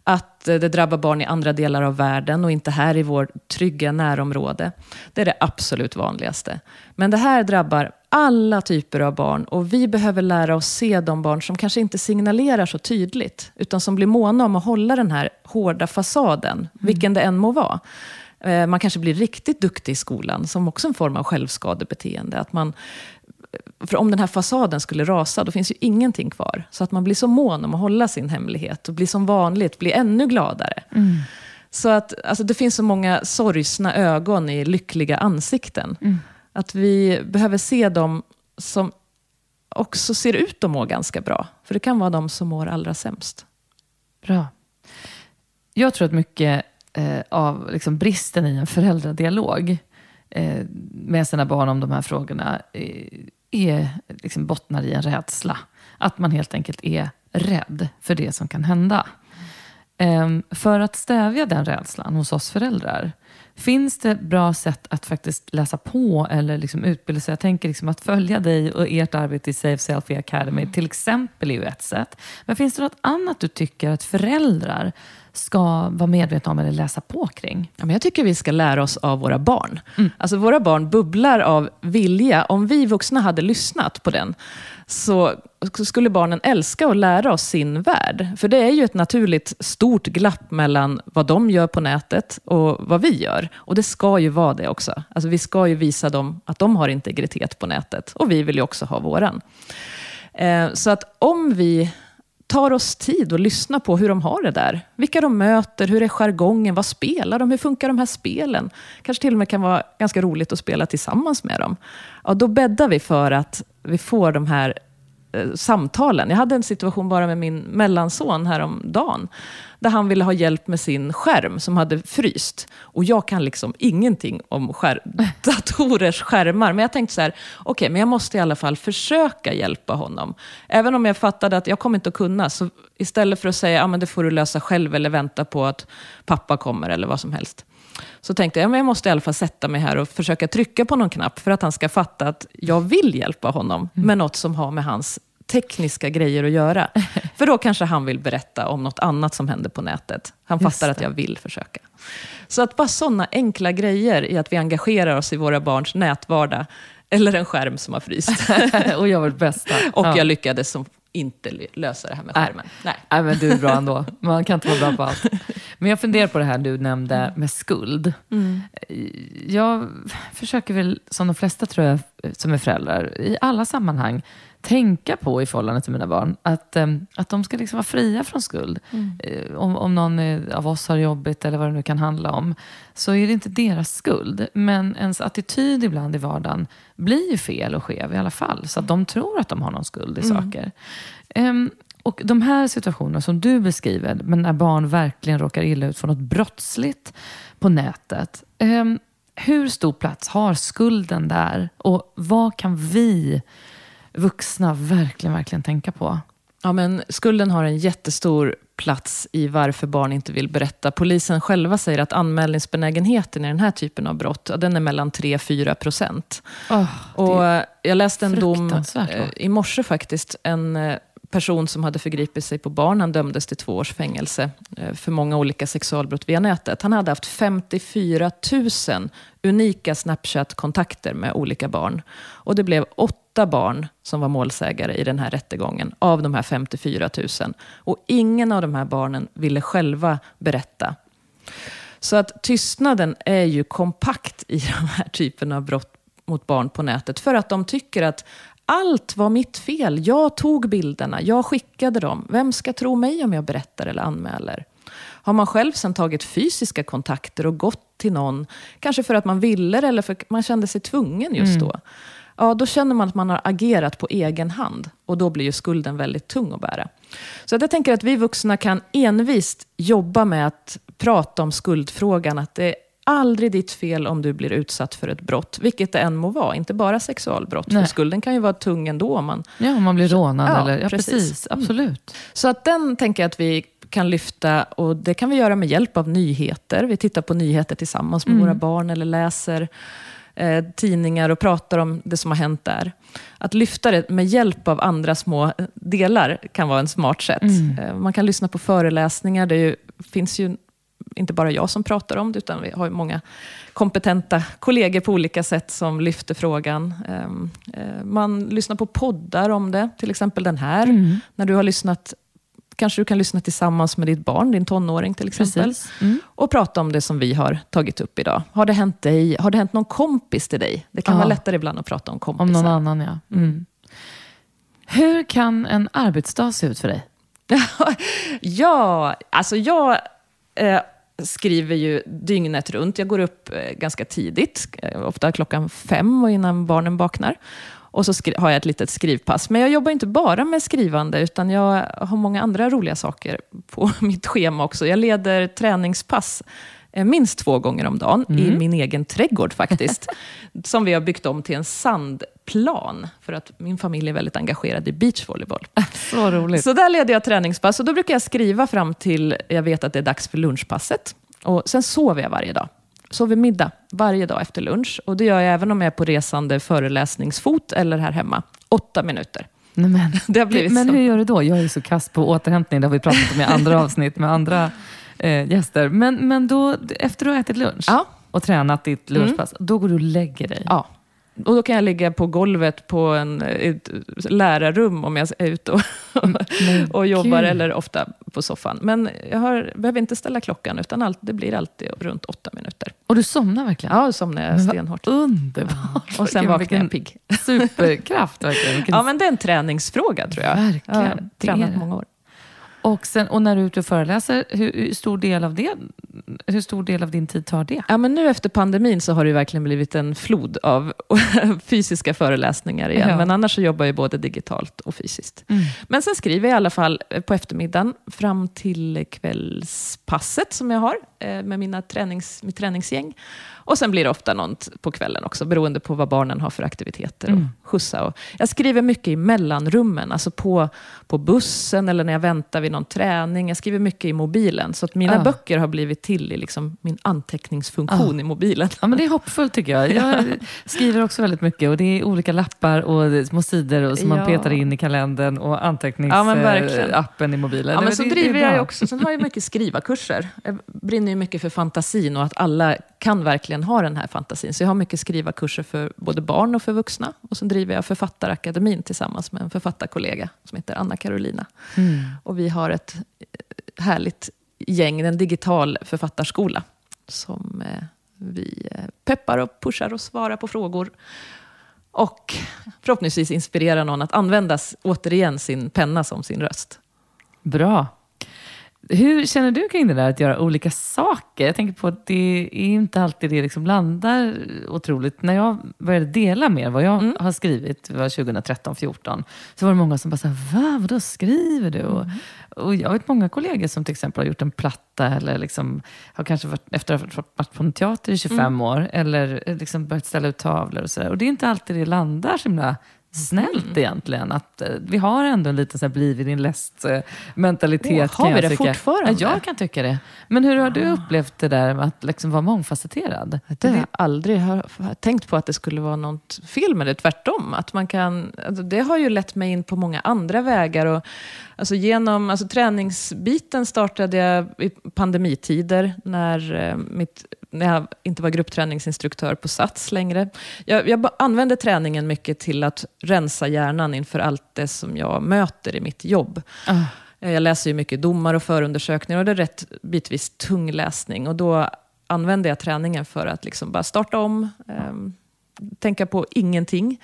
Att det drabbar barn i andra delar av världen och inte här i vårt trygga närområde. Det är det absolut vanligaste. Men det här drabbar alla typer av barn och vi behöver lära oss se de barn som kanske inte signalerar så tydligt, utan som blir måna om att hålla den här hårda fasaden, mm. vilken det än må vara. Eh, man kanske blir riktigt duktig i skolan, som också en form av självskadebeteende. Att man, för om den här fasaden skulle rasa, då finns ju ingenting kvar. Så att man blir så mån om att hålla sin hemlighet och blir som vanligt, blir ännu gladare. Mm. Så att alltså, det finns så många sorgsna ögon i lyckliga ansikten. Mm. Att vi behöver se dem som också ser ut att må ganska bra. För det kan vara de som mår allra sämst. Bra. Jag tror att mycket eh, av liksom bristen i en föräldradialog eh, med sina barn om de här frågorna eh, är, liksom bottnar i en rädsla. Att man helt enkelt är rädd för det som kan hända. Ehm, för att stävja den rädslan hos oss föräldrar Finns det bra sätt att faktiskt läsa på eller liksom utbilda sig? Jag tänker liksom att följa dig och ert arbete i Safe Selfie Academy till exempel är ju ett sätt. Men finns det något annat du tycker att föräldrar ska vara medvetna om eller läsa på kring? Ja, men jag tycker vi ska lära oss av våra barn. Mm. Alltså våra barn bubblar av vilja. Om vi vuxna hade lyssnat på den, så skulle barnen älska att lära oss sin värld. För det är ju ett naturligt stort glapp mellan vad de gör på nätet och vad vi gör. Och det ska ju vara det också. Alltså vi ska ju visa dem att de har integritet på nätet. Och vi vill ju också ha våran. Eh, så att om vi tar oss tid att lyssna på hur de har det där. Vilka de möter, hur är jargongen, vad spelar de, hur funkar de här spelen? Kanske till och med kan vara ganska roligt att spela tillsammans med dem. Ja, då bäddar vi för att vi får de här samtalen. Jag hade en situation bara med min mellanson häromdagen, där han ville ha hjälp med sin skärm som hade fryst. Och jag kan liksom ingenting om skär <laughs> datorers skärmar, men jag tänkte så här, okej, okay, men jag måste i alla fall försöka hjälpa honom. Även om jag fattade att jag kommer inte att kunna, så istället för att säga, ja det får du lösa själv eller vänta på att pappa kommer eller vad som helst. Så tänkte jag, men jag måste i alla fall sätta mig här och försöka trycka på någon knapp för att han ska fatta att jag vill hjälpa honom mm. med något som har med hans tekniska grejer att göra. <laughs> För då kanske han vill berätta om något annat som händer på nätet. Han fattar att jag vill försöka. Så att bara sådana enkla grejer i att vi engagerar oss i våra barns nätvardag, eller en skärm som har fryst. <laughs> och gör vårt bästa. <laughs> och ja. jag lyckades som inte lösa det här med skärmen. Nej. Nej, men du är bra ändå. <laughs> Man kan inte vara bra på allt. Men jag funderar på det här du nämnde med skuld. Mm. Jag försöker väl, som de flesta tror jag, som är föräldrar, i alla sammanhang tänka på i förhållande till mina barn. Att, um, att de ska liksom vara fria från skuld. Mm. Uh, om, om någon av oss har jobbigt eller vad det nu kan handla om, så är det inte deras skuld. Men ens attityd ibland i vardagen blir ju fel och skev i alla fall. Så att de tror att de har någon skuld i mm. saker. Um, och de här situationerna som du beskriver, men när barn verkligen råkar illa ut för något brottsligt på nätet. Um, hur stor plats har skulden där? Och vad kan vi vuxna verkligen, verkligen tänka på? Ja, men skulden har en jättestor plats i varför barn inte vill berätta. Polisen själva säger att anmälningsbenägenheten i den här typen av brott, den är mellan 3-4 procent. Oh, och jag läste en dom eh, i morse faktiskt. En eh, person som hade förgripit sig på barn. Han dömdes till två års fängelse eh, för många olika sexualbrott via nätet. Han hade haft 54 000 unika Snapchat-kontakter med olika barn. Och det blev åtta barn som var målsägare i den här rättegången, av de här 54 000. Och ingen av de här barnen ville själva berätta. Så att tystnaden är ju kompakt i <laughs> de här typen av brott mot barn på nätet. För att de tycker att allt var mitt fel. Jag tog bilderna, jag skickade dem. Vem ska tro mig om jag berättar eller anmäler? Har man själv sen tagit fysiska kontakter och gått till någon, kanske för att man ville eller för att man kände sig tvungen just då, mm. ja, då känner man att man har agerat på egen hand. Och då blir ju skulden väldigt tung att bära. Så jag tänker att vi vuxna kan envist jobba med att prata om skuldfrågan, att det aldrig ditt fel om du blir utsatt för ett brott, vilket det än må vara. Inte bara sexualbrott, Nej. för skulden kan ju vara tung ändå. Om man, ja, om man blir rånad. Ja, eller, ja precis. precis mm. absolut. Mm. Så att den tänker jag att vi kan lyfta, och det kan vi göra med hjälp av nyheter. Vi tittar på nyheter tillsammans med mm. våra barn, eller läser eh, tidningar och pratar om det som har hänt där. Att lyfta det med hjälp av andra små delar kan vara en smart sätt. Mm. Eh, man kan lyssna på föreläsningar. Det ju, finns ju inte bara jag som pratar om det, utan vi har många kompetenta kollegor på olika sätt som lyfter frågan. Ehm, eh, man lyssnar på poddar om det, till exempel den här. Mm. När du har lyssnat Kanske du kan lyssna tillsammans med ditt barn, din tonåring till exempel. Mm. Och prata om det som vi har tagit upp idag. Har det hänt dig? Har det hänt någon kompis till dig? Det kan ja. vara lättare ibland att prata om kompisar. Om någon annan, ja. Mm. Hur kan en arbetsdag se ut för dig? <laughs> ja, alltså jag eh, skriver ju dygnet runt. Jag går upp eh, ganska tidigt, eh, ofta klockan fem och innan barnen vaknar. Och så har jag ett litet skrivpass. Men jag jobbar inte bara med skrivande, utan jag har många andra roliga saker på <laughs> mitt schema också. Jag leder träningspass minst två gånger om dagen mm. i min egen trädgård faktiskt. <laughs> som vi har byggt om till en sandplan, för att min familj är väldigt engagerad i beachvolleyboll. <laughs> Så roligt. Så där leder jag träningspass och då brukar jag skriva fram till jag vet att det är dags för lunchpasset. Och sen sover jag varje dag sover middag varje dag efter lunch. Och det gör jag även om jag är på resande föreläsningsfot eller här hemma. Åtta minuter. Nej, men <laughs> men hur gör du då? Jag är så kass på återhämtning. Det har vi pratat om i andra avsnitt med andra eh, gäster. Men, men då, efter du har ätit lunch ja. och tränat ditt lunchpass, mm. då går du och lägger dig? Ja. Och då kan jag ligga på golvet på en, ett lärarrum om jag är ute och, och jobbar, eller ofta på soffan. Men jag har, behöver inte ställa klockan, utan allt, det blir alltid runt åtta minuter. Och du somnar verkligen? Ja, då somnar jag stenhårt. Underbart! Och sen vaknar jag pigg. Superkraft verkligen. <laughs> Vilken Ja, men det är en träningsfråga tror jag. Verkligen, Jag har tränat många år. Och, sen, och när du är ute och föreläser, hur, hur, stor del av det, hur stor del av din tid tar det? Ja, men nu efter pandemin så har det verkligen blivit en flod av <laughs> fysiska föreläsningar igen. Ja. Men annars så jobbar jag både digitalt och fysiskt. Men sen skriver jag i alla fall eh, på eftermiddagen fram till kvällspasset som jag har eh, med mina tränings, mitt träningsgäng. Och sen blir det ofta något på kvällen också, beroende på vad barnen har för aktiviteter och skjutsa. Och jag skriver mycket i mellanrummen, alltså på, på bussen eller när jag väntar vid någon träning. Jag skriver mycket i mobilen, så att mina Ja. böcker har blivit till i liksom min anteckningsfunktion i mobilen. Ja, men det är hoppfullt tycker jag. Jag <laughs> skriver också väldigt mycket och det är olika lappar och det små sidor och som man Ja. petar in i kalendern och Ja, anteckningsappen i mobilen. Ja, Det- men så det- det driver jag bra. ju också. Sen har jag mycket skrivarkurser. Jag brinner ju mycket för fantasin och att alla kan verkligen ha den här fantasin. Så jag har mycket skrivarkurser för både barn och för vuxna. Och sen driver jag Författarakademin tillsammans med en författarkollega som heter Anna Carolina. Mm. Och vi har ett eh, härligt gäng, en digital författarskola som eh, vi eh, peppar och pushar och svarar på frågor. Och förhoppningsvis inspirerar någon att använda återigen sin penna som sin röst. Bra. Hur känner du kring det där att göra olika saker? Jag tänker på att det är inte alltid det liksom landar otroligt. När jag började dela mer vad jag Mm. har skrivit, det var 2013-14, så var det många som bara sa, va, vadå skriver du? Och, Mm. och jag vet många kollegor som till exempel har gjort en platta eller liksom, har kanske varit, efter att ha varit på en teater i 25 Mm. år eller liksom börjat ställa ut tavlor och sådär. Och det är inte alltid det landar så himla snällt Mm. egentligen. Att, eh, vi har ändå en liten så här, bliv i din läst eh, mentalitet. Åh, har vi jag det tycka. fortfarande? Ja, jag kan tycka det. Men hur har du upplevt det där med att liksom vara mångfacetterad? Det har jag aldrig har, har tänkt på att det skulle vara något fel med det. Tvärtom. Att man kan, alltså det har ju lett mig in på många andra vägar. Och, alltså genom, alltså träningsbiten startade jag i pandemitider när, eh, mitt, när jag inte var gruppträningsinstruktör på Sats längre. Jag, jag använde träningen mycket till att rensa hjärnan inför allt det som jag möter i mitt jobb. Eh, Jag läser ju mycket domar och förundersökningar och det är rätt bitvis tung läsning. Och då använder jag träningen för att liksom bara starta om, ehm, tänka på ingenting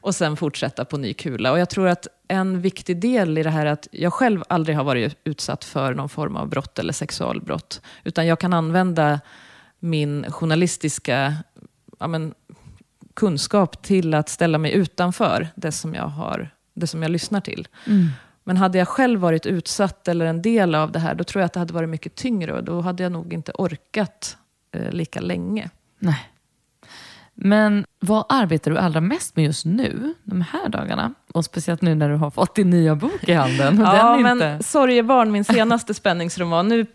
och sen fortsätta på ny kula. Och jag tror att en viktig del i det här är att jag själv aldrig har varit utsatt för någon form av brott eller sexualbrott. Utan jag kan använda min journalistiska ja, men, kunskap till att ställa mig utanför det som jag, har, det som jag lyssnar till. Men hade jag själv varit utsatt eller en del av det här, då tror jag att det hade varit mycket tyngre och då hade jag nog inte orkat eh, lika länge. Nej. Men vad arbetar du allra mest med just nu, de här dagarna? Och speciellt nu när du har fått din nya bok i handen. Ja, men inte... Sorgebarn, min senaste spänningsroman, nu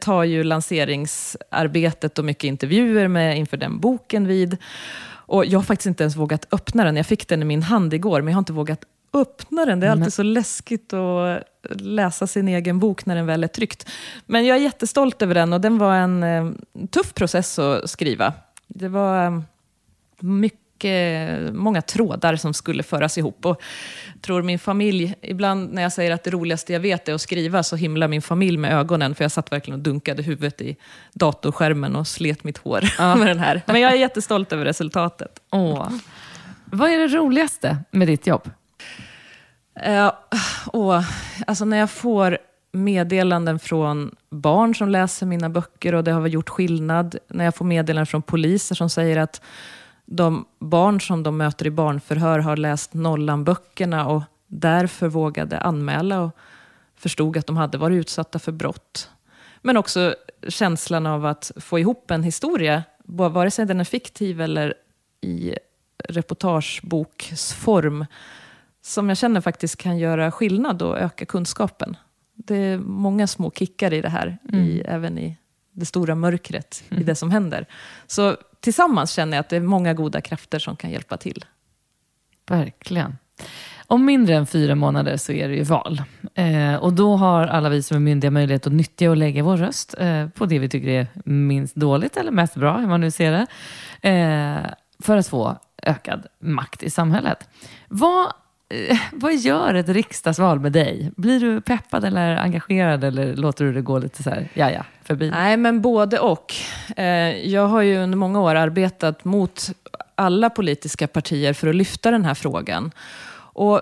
tar ju lanseringsarbetet och mycket intervjuer med inför den boken vid. Och jag har faktiskt inte ens vågat öppna den. Jag fick den i min hand igår, men jag har inte vågat öppna den. Det är alltid Men- så läskigt att läsa sin egen bok när den väl är tryckt. Men jag är jättestolt över den och den var en eh, tuff process att skriva. Det var eh, mycket, många trådar som skulle föras ihop. Och tror min familj, ibland när jag säger att det roligaste jag vet är att skriva, så himlar min familj med ögonen. För jag satt verkligen och dunkade huvudet i datorskärmen och slet mitt hår <laughs> med den här. Men jag är jättestolt över resultatet. Åh. Vad är det roligaste med ditt jobb? Uh, och, alltså när jag får meddelanden från barn som läser mina böcker och det har gjort skillnad. När jag får meddelanden från poliser som säger att de barn som de möter i barnförhör har läst Nollan-böckerna och därför vågade anmäla och förstod att de hade varit utsatta för brott. Men också känslan av att få ihop en historia, vare sig den är fiktiv eller i reportageboksform, som jag känner faktiskt kan göra skillnad och öka kunskapen. Det är många små kickar i det här, i, även i det stora mörkret, i det som händer. Så tillsammans känner jag att det är många goda krafter som kan hjälpa till. Verkligen. Om mindre än fyra månader så är det ju val. Eh, och då har alla vi som är myndiga möjlighet att nyttja och lägga vår röst eh, på det vi tycker är minst dåligt eller mest bra, hur man nu ser det. Eh, för att få ökad makt i samhället. Vad, Eh, vad gör ett riksdagsval med dig? Blir du peppad eller engagerad eller låter du det gå lite så här, ja ja, förbi? Nej, men både och. Eh, jag har ju under många år arbetat mot alla politiska partier för att lyfta den här frågan. Och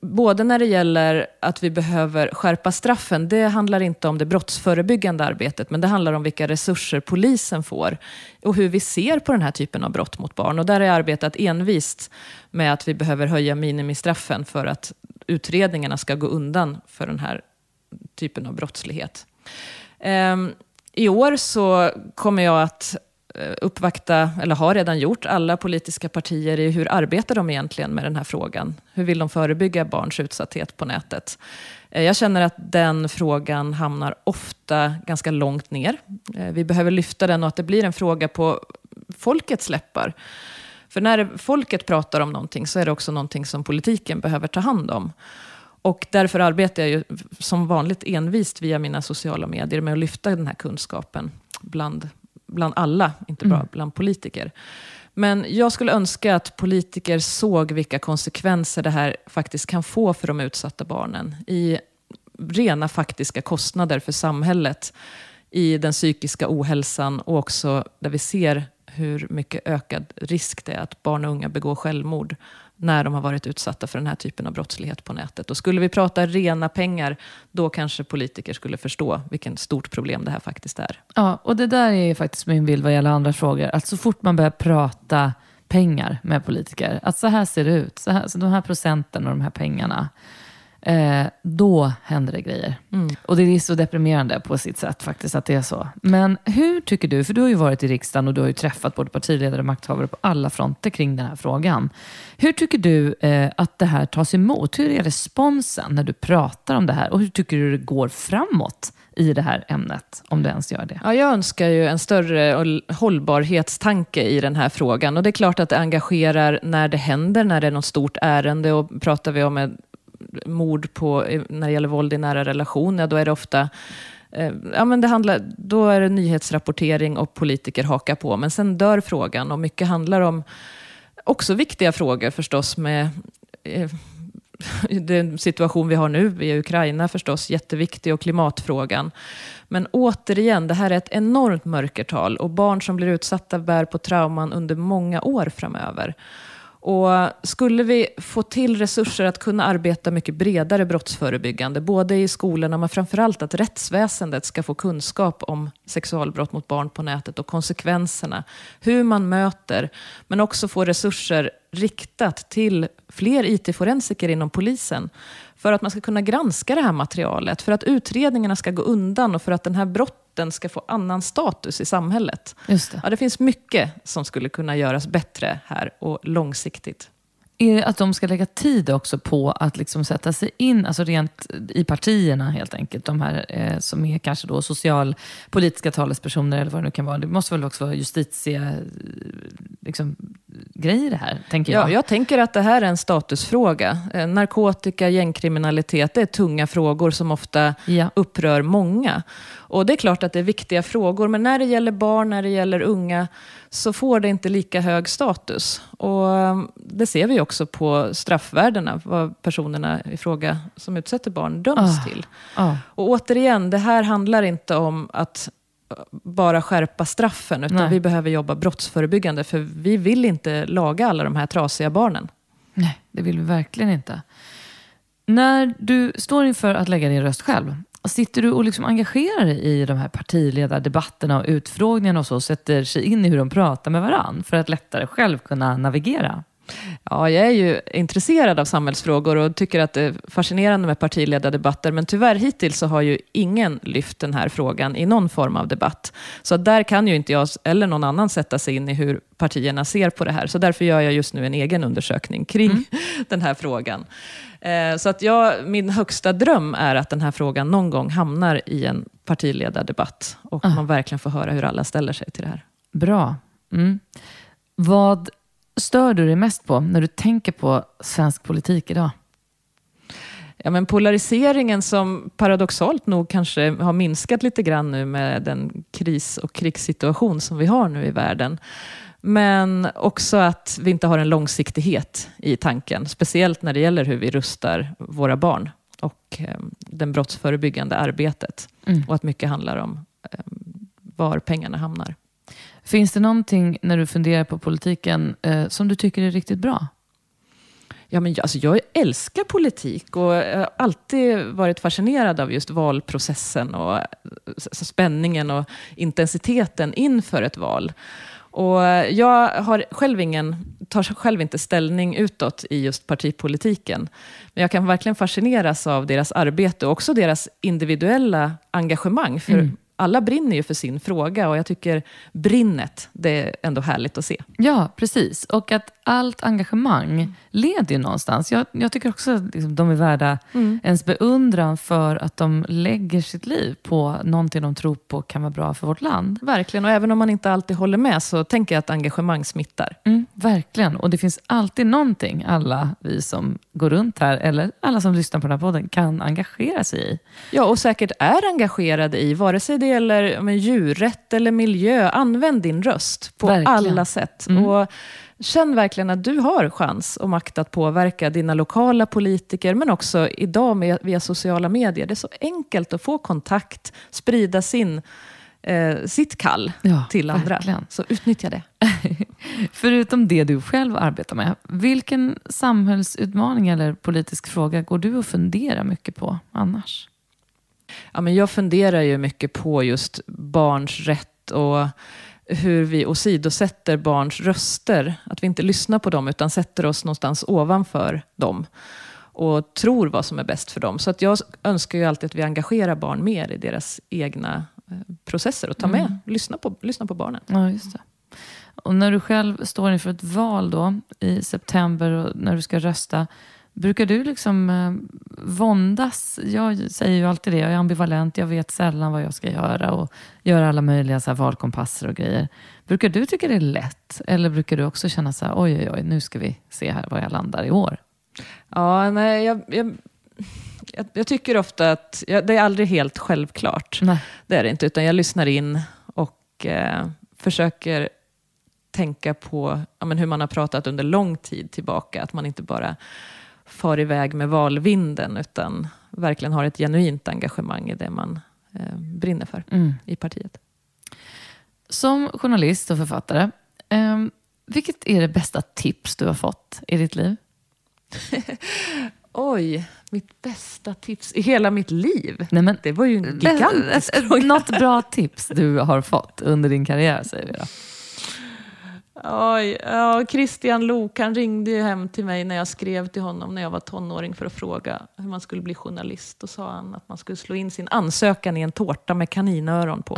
både när det gäller att vi behöver skärpa straffen, det handlar inte om det brottsförebyggande arbetet, men det handlar om vilka resurser polisen får och hur vi ser på den här typen av brott mot barn. Och där har jag arbetat envist med att vi behöver höja minimistraffen för att utredningarna ska gå undan för den här typen av brottslighet. Ehm, I år så kommer jag att Eh, uppvakta, eller har redan gjort, alla politiska partier i hur arbetar de egentligen med den här frågan? Hur vill de förebygga barns utsatthet på nätet? Eh, jag känner att den frågan hamnar ofta ganska långt ner. Eh, vi behöver lyfta den och att det blir en fråga på folkets läppar. För när folket pratar om någonting så är det också någonting som politiken behöver ta hand om. Och därför arbetar jag ju som vanligt envist via mina sociala medier med att lyfta den här kunskapen bland bland alla, inte bara mm. bland politiker. Men jag skulle önska att politiker såg vilka konsekvenser det här faktiskt kan få för de utsatta barnen. I rena faktiska kostnader för samhället. I den psykiska ohälsan och också där vi ser hur mycket ökad risk det är att barn och unga begår självmord när de har varit utsatta för den här typen av brottslighet på nätet. Och skulle vi prata rena pengar, då kanske politiker skulle förstå vilket stort problem det här faktiskt är. Ja, och det där är faktiskt min bild vad gäller andra frågor. Att så fort man börjar prata pengar med politiker, att så här ser det ut, så, här, så de här procenten och de här pengarna, eh, då händer det grejer. Mm. Och det är så deprimerande på sitt sätt faktiskt att det är så. Men hur tycker du, för du har ju varit i riksdagen och du har ju träffat både partiledare och makthavare på alla fronter kring den här frågan. Hur tycker du eh, att det här tas emot? Hur är responsen när du pratar om det här? Och hur tycker du det går framåt? i det här ämnet, om du ens gör det? Ja, jag önskar ju en större hållbarhetstanke i den här frågan. Och det är klart att det engagerar när det händer, när det är något stort ärende. Och pratar vi om mord på, eh, när det gäller våld i nära relationer, då är det ofta eh, Ja, men det handlar, då är det nyhetsrapportering och politiker hakar på. Men sen dör frågan och mycket handlar om också viktiga frågor förstås med eh, <laughs> den situation vi har nu i Ukraina förstås jätteviktig och klimatfrågan. Men återigen, det här är ett enormt mörkertal och barn som blir utsatta bär på trauman under många år framöver. Och skulle vi få till resurser att kunna arbeta mycket bredare brottsförebyggande, både i skolorna men framförallt att rättsväsendet ska få kunskap om sexualbrott mot barn på nätet och konsekvenserna, hur man möter, men också få resurser riktat till fler IT-forensiker inom polisen för att man ska kunna granska det här materialet, för att utredningarna ska gå undan och för att den här brotten ska få annan status i samhället. Just det. Ja, det finns mycket som skulle kunna göras bättre här och långsiktigt. Är att de ska lägga tid också på att liksom sätta sig in, alltså rent i partierna helt enkelt, de här eh, som är kanske då socialpolitiska talespersoner eller vad det nu kan vara. Det måste väl också vara justitie... Liksom, grej det här, tänker jag. Ja, jag tänker att det här är en statusfråga. Eh, narkotika, gängkriminalitet, det är tunga frågor som ofta ja. upprör många. Och det är klart att det är viktiga frågor, men när det gäller barn, när det gäller unga, så får det inte lika hög status. Och um, det ser vi också på straffvärdena, vad personerna i fråga som utsätter barn döms oh. till. Oh. Och återigen, det här handlar inte om att uh, bara skärpa straffen, utan Nej. vi behöver jobba brottsförebyggande, för vi vill inte laga alla de här trasiga barnen. Nej, det vill vi verkligen inte. När du står inför att lägga din röst själv, Sitter du och liksom engagerar dig i de här partiledardebatterna och utfrågningarna och så, sätter sig in i hur de pratar med varann för att lättare själv kunna navigera? Ja, jag är ju intresserad av samhällsfrågor och tycker att det är fascinerande med partiledardebatter, men tyvärr hittills så har ju ingen lyft den här frågan i någon form av debatt. Så där kan ju inte jag eller någon annan sätta sig in i hur partierna ser på det här. Så därför gör jag just nu en egen undersökning kring mm. <laughs> den här frågan. Eh, så att jag, min högsta dröm är att den här frågan någon gång hamnar i en partiledardebatt och ah. man verkligen får höra hur alla ställer sig till det här. Bra. Mm. Vad stör du dig mest på när du tänker på svensk politik idag? Ja, men polariseringen som paradoxalt nog kanske har minskat lite grann nu med den kris och krigssituation som vi har nu i världen. Men också att vi inte har en långsiktighet i tanken. Speciellt när det gäller hur vi rustar våra barn och eh, det brottsförebyggande arbetet. Mm. Och att mycket handlar om eh, var pengarna hamnar. Finns det någonting när du funderar på politiken eh, som du tycker är riktigt bra? Ja, men jag, alltså jag älskar politik och jag har alltid varit fascinerad av just valprocessen och eh, spänningen och intensiteten inför ett val. Och jag har själv ingen, tar själv inte ställning utåt i just partipolitiken. Men jag kan verkligen fascineras av deras arbete och också deras individuella engagemang. För alla brinner ju för sin fråga och jag tycker brinnet, det är ändå härligt att se. Ja, precis. Och att allt engagemang leder ju någonstans. Jag, jag tycker också att liksom, de är värda ens beundran för att de lägger sitt liv på någonting de tror på kan vara bra för vårt land. Verkligen, och även om man inte alltid håller med så tänker jag att engagemang smittar. Mm, verkligen. Och det finns alltid någonting alla vi som går runt här, eller alla som lyssnar på den här podden, kan engagera sig i. Ja, och säkert är engagerade i, vare sig det gäller men, djurrätt eller miljö. Använd din röst på Verkligen. alla sätt. Och känn verkligen att du har chans och makt att påverka dina lokala politiker, men också idag med, via sociala medier. Det är så enkelt att få kontakt, sprida sin, eh, sitt kall Ja, till andra. verkligen. Så utnyttja det. <laughs> Förutom det du själv arbetar med, vilken samhällsutmaning eller politisk fråga går du och funderar mycket på annars? Ja, men jag funderar ju mycket på just barns rätt och hur vi åsidosätter barns röster. Att vi inte lyssnar på dem utan sätter oss någonstans ovanför dem och tror vad som är bäst för dem. Så att jag önskar ju alltid att vi engagerar barn mer i deras egna eh, processer och tar med, lyssna, på, lyssna på barnen. Ja, just det. Och när du själv står inför ett val då i september och när du ska rösta, brukar du liksom eh, våndas? Jag säger ju alltid det, jag är ambivalent, jag vet sällan vad jag ska göra och gör alla möjliga så här valkompasser och grejer. Brukar du tycka det är lätt? Eller brukar du också känna så här, oj, oj, oj, nu ska vi se här var jag landar i år? Ja, nej, jag, jag, jag, jag tycker ofta att jag, det är aldrig helt självklart. Nej. Det är det inte, utan jag lyssnar in och eh, försöker tänka på ja, men hur man har pratat under lång tid tillbaka. Att man inte bara far iväg med valvinden, utan verkligen har ett genuint engagemang i det man eh, brinner för Mm. i partiet. Som journalist och författare, eh, vilket är det bästa tips du har fått i ditt liv? <laughs> Oj, mitt bästa tips i hela mitt liv. Nej, men, Det var ju en gigantisk <laughs> fråga. Något bra tips du har fått under din karriär, säger vi då. Oj, ja, Christian Lok han ringde ju hem till mig när jag skrev till honom när jag var tonåring för att fråga hur man skulle bli journalist. Då sa han att man skulle slå in sin ansökan i en tårta med kaninöron på.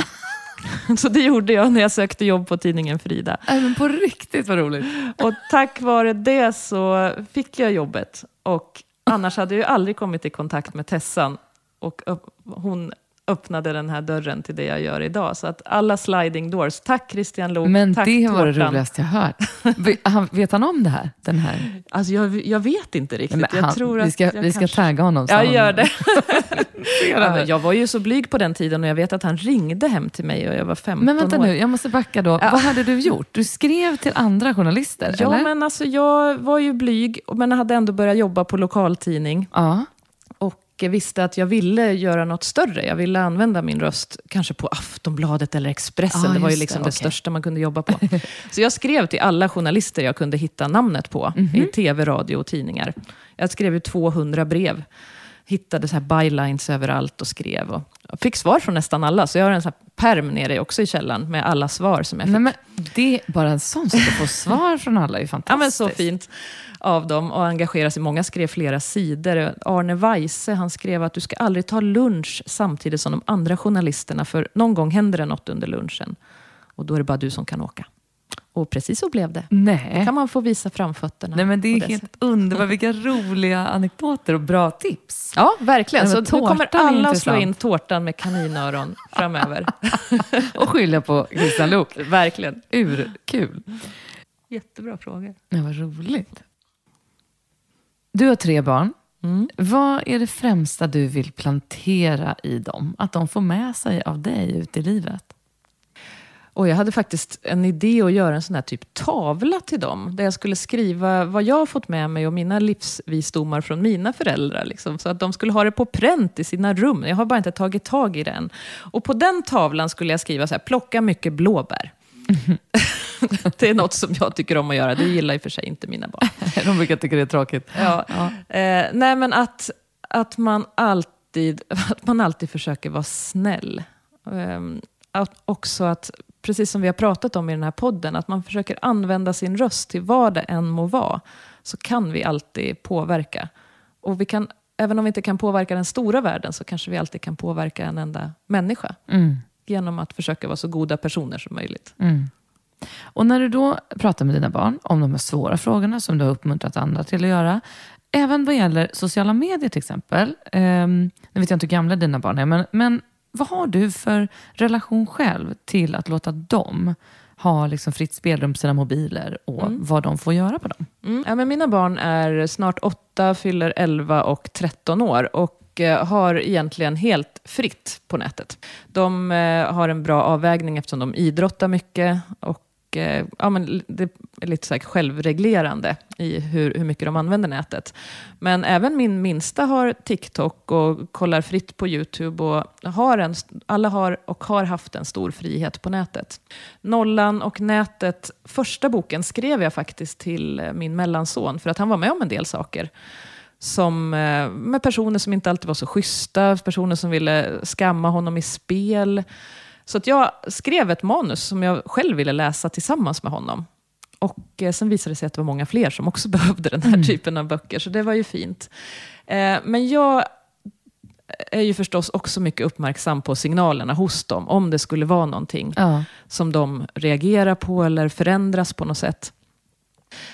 <laughs> Så det gjorde jag när jag sökte jobb på tidningen Frida. Men på riktigt vad roligt. Och tack vare det så fick jag jobbet. Och annars hade jag ju aldrig kommit i kontakt med Tessan. Och hon öppnade den här dörren till det jag gör idag. Så att alla sliding doors. Tack Christian Lok, Men tack det var det tårtan. roligaste jag hört. <laughs> Ve- han- Vet han om det här? Den här? Alltså jag, jag vet inte riktigt. Men jag han, tror vi ska, vi ska kanske- tagga honom. Ja, han- gör det. <laughs> Ja, han jag var ju så blyg på den tiden och jag vet att han ringde hem till mig och jag var 15 Men vänta år. nu, jag måste backa då. Vad hade du gjort? Du skrev till andra journalister, Ja, eller? men alltså jag var ju blyg, men hade ändå börjat jobba på lokaltidning. Ja. Visste att jag ville göra något större. Jag ville använda min röst kanske på Aftonbladet eller Expressen. Ah, det var ju liksom det, det, okej. största man kunde jobba på. <laughs> Så jag skrev till alla journalister jag kunde hitta namnet på Mhm. i tv, radio och tidningar. Jag skrev ju 200 brev. Hittade så här bylines överallt och skrev. Och jag fick svar från nästan alla, så jag har en sån här perm nere också i källaren med alla svar som jag fick. Nej, men det är bara en sån sak att få svar från alla är ju Ja, fantastiskt. men så fint av dem och engagera sig. Många skrev flera sidor. Arne Weise han skrev att du ska aldrig ta lunch samtidigt som de andra journalisterna, för någon gång händer det något under lunchen. Och då är det bara du som kan åka. Och precis så blev det. Då Nej. kan man få visa framfötterna. Nej, men det är helt sättet. underbart. Vilka roliga anekdoter och bra tips. Ja, verkligen. Nej, Så nu kommer alla slå intressant. in tårtan med kaninöron <laughs> framöver. Och skylla på Christian Lok. verkligen. Urkul. Jättebra frågor. Nej, vad roligt. Du har tre barn. Mm. Vad är det främsta du vill plantera i dem? Att de får med sig av dig ut i livet? Och jag hade faktiskt en idé att göra en sån här typ tavla till dem, där jag skulle skriva vad jag har fått med mig och mina livsvisdomar från mina föräldrar. Liksom, så att de skulle ha det på pränt i sina rum. Jag har bara inte tagit tag i den. Och på den tavlan skulle jag skriva så här, plocka mycket blåbär. <laughs> det är något som jag tycker om att göra. Det gillar i och för sig inte mina barn. <laughs> De brukar tycka det är tråkigt. Ja. ja. Eh, nej, men att, att, man alltid, <laughs> att man alltid försöker vara snäll. Eh, att också att, precis som vi har pratat om i den här podden, att man försöker använda sin röst till vad det än må vara, så kan vi alltid påverka. Och vi kan, även om vi inte kan påverka den stora världen, så kanske vi alltid kan påverka en enda människa. Mm. Genom att försöka vara så goda personer som möjligt. Mm. Och när du då pratar med dina barn om de här svåra frågorna som du har uppmuntrat andra till att göra, även vad gäller sociala medier till exempel. Eh, nu vet jag inte hur gamla dina barn är, men, men vad har du för relation själv till att låta dem ha liksom fritt spelrum på sina mobiler och mm. vad de får göra på dem? Mm. Ja, men mina barn är snart 8, fyller 11 och 13 år. Och eh, har egentligen helt fritt på nätet. De eh, har en bra avvägning eftersom de idrottar mycket och Eh, ja, men det är lite så självreglerande i hur, hur mycket de använder nätet. Men även min minsta har TikTok och kollar fritt på YouTube. Och har en, alla har och har haft en stor frihet på nätet. Nollan och nätet, första boken skrev jag faktiskt till eh, min mellanson för att han var med om en del saker som, eh, med personer som inte alltid var så schyssta, personer som ville skamma honom i spel. Så att jag skrev ett manus som jag själv ville läsa tillsammans med honom. Och eh, sen visade det sig att det var många fler som också <laughs> behövde den här mm. typen av böcker, så det var ju fint. Eh, men jag är ju förstås också mycket uppmärksam på signalerna hos dem, om det skulle vara någonting ja. som de reagerar på eller förändras på något sätt.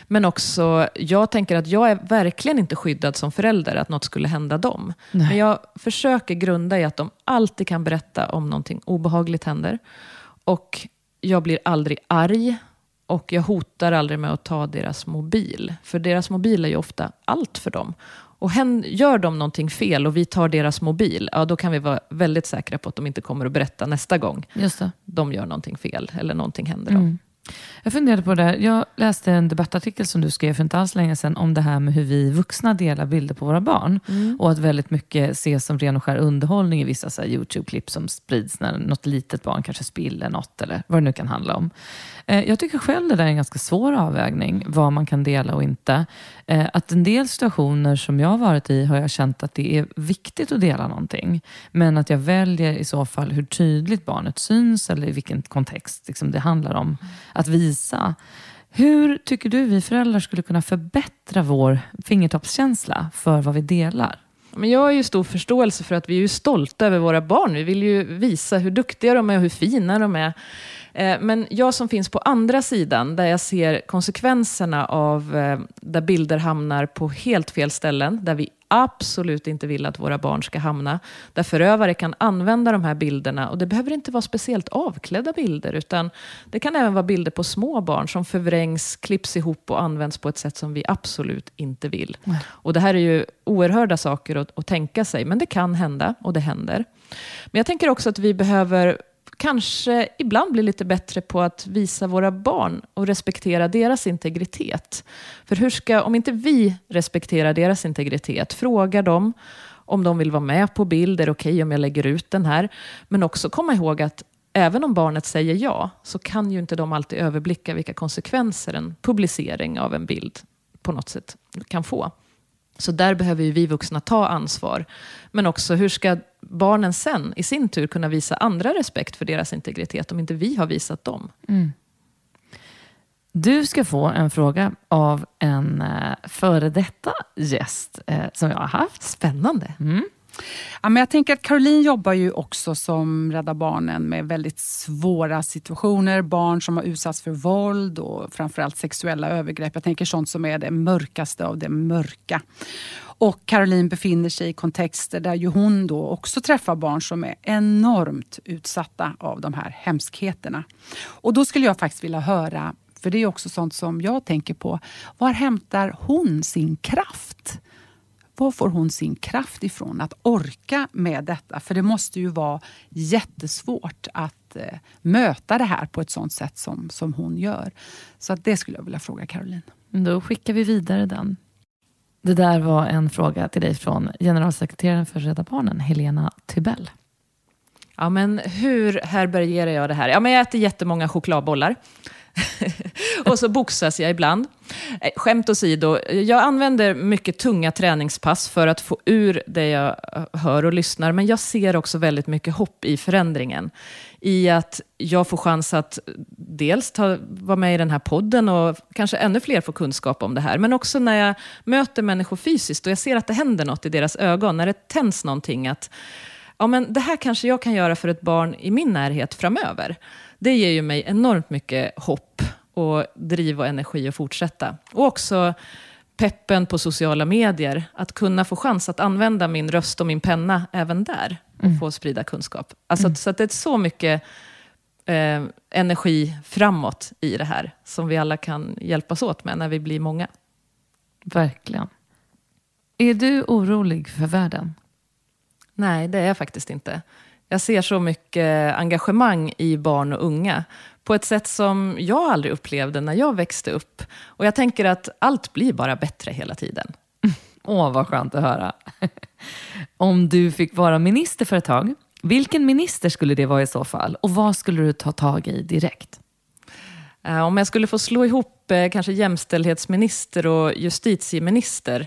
Men också, jag tänker att jag är verkligen inte skyddad som förälder, att något skulle hända dem. Nej. Men jag försöker grunda i att de alltid kan berätta om någonting obehagligt händer. Och jag blir aldrig arg. Och jag hotar aldrig med att ta deras mobil. För deras mobil är ju ofta allt för dem. Och gör de någonting fel och vi tar deras mobil, ja, då kan vi vara väldigt säkra på att de inte kommer att berätta nästa gång de gör någonting fel eller någonting händer dem. Mm. Jag funderade på det. Jag läste en debattartikel som du skrev för inte alls länge sedan om det här med hur vi vuxna delar bilder på våra barn. Mm. Och att väldigt mycket ses som ren och skär underhållning i vissa YouTube-klipp som sprids när något litet barn kanske spiller något eller vad det nu kan handla om. Eh, jag tycker själv det där är en ganska svår avvägning, vad man kan dela och inte. Eh, att en del situationer som jag har varit i har jag känt att det är viktigt att dela någonting. Men att jag väljer i så fall hur tydligt barnet syns eller i vilken kontext liksom det handlar om att visa. Hur tycker du vi föräldrar skulle kunna förbättra vår fingertoppskänsla för vad vi delar? Men jag har ju stor förståelse för att vi är stolta över våra barn. Vi vill ju visa hur duktiga de är och hur fina de är. Eh, men jag som finns på andra sidan, där jag ser konsekvenserna av eh, där bilder hamnar på helt fel ställen, där vi absolut inte vill att våra barn ska hamna. Där förövare kan använda de här bilderna. Och det behöver inte vara speciellt avklädda bilder, utan det kan även vara bilder på små barn som förvrängs, klipps ihop och används på ett sätt som vi absolut inte vill. Mm. Och det här är ju oerhörda saker att, att tänka sig, men det kan hända och det händer. Men jag tänker också att vi behöver kanske ibland bli lite bättre på att visa våra barn och respektera deras integritet. För hur ska, om inte vi respekterar deras integritet, frågar dem om de vill vara med på bild, är det okej okay om jag lägger ut den här? Men också komma ihåg att även om barnet säger ja, så kan ju inte de alltid överblicka vilka konsekvenser en publicering av en bild på något sätt kan få. Så där behöver ju vi vuxna ta ansvar. Men också hur ska barnen sen i sin tur kunna visa andra respekt för deras integritet om inte vi har visat dem? Mm. Du ska få en fråga av en uh, före detta gäst uh, som jag har haft. Spännande. Mm. Ja, men jag tänker att Caroline jobbar ju också som Rädda Barnen med väldigt svåra situationer. Barn som har utsatts för våld och framförallt sexuella övergrepp. Jag tänker sånt som är det mörkaste av det mörka. Och Caroline befinner sig i kontexter där ju hon då också träffar barn som är enormt utsatta av de här hemskheterna. Och då skulle jag faktiskt vilja höra, för det är också sånt som jag tänker på. Var hämtar hon sin kraft? Var får hon sin kraft ifrån att orka med detta? För det måste ju vara jättesvårt att eh, möta det här på ett sånt sätt som, som hon gör. Så att det skulle jag vilja fråga Caroline. Då skickar vi vidare den. Det där var en fråga till dig från generalsekreteraren för Rädda Barnen, Helena Tybell. Ja, men hur härbärgerar jag det här? Ja, men jag äter jättemånga chokladbollar. <laughs> och så boxas jag ibland. Eh, skämt åsido, jag använder mycket tunga träningspass för att få ur det jag eh, hör och lyssnar, men jag ser också väldigt mycket hopp i förändringen. I att jag får chans att eh, dels ta, vara med i den här podden och kanske ännu fler får kunskap om det här, men också när jag möter människor fysiskt och jag ser att det händer något i deras ögon, när det tänds någonting, att ja, men det här kanske jag kan göra för ett barn i min närhet framöver. Det ger ju mig enormt mycket hopp och driv och energi att fortsätta. Och också peppen på sociala medier, att kunna få chans att använda min röst och min penna även där och mm. få sprida kunskap. Alltså, mm. Så att det är så mycket eh, energi framåt i det här som vi alla kan hjälpas åt med när vi blir många. Verkligen. Är du orolig för världen? Nej, det är jag faktiskt inte. Jag ser så mycket engagemang i barn och unga på ett sätt som jag aldrig upplevde när jag växte upp. Och jag tänker att allt blir bara bättre hela tiden. <laughs> Åh, vad skönt att höra. <laughs> Om du fick vara minister för ett tag, vilken minister skulle det vara i så fall? Och vad skulle du ta tag i direkt? Eh, om jag skulle få slå ihop eh, kanske jämställdhetsminister och justitieminister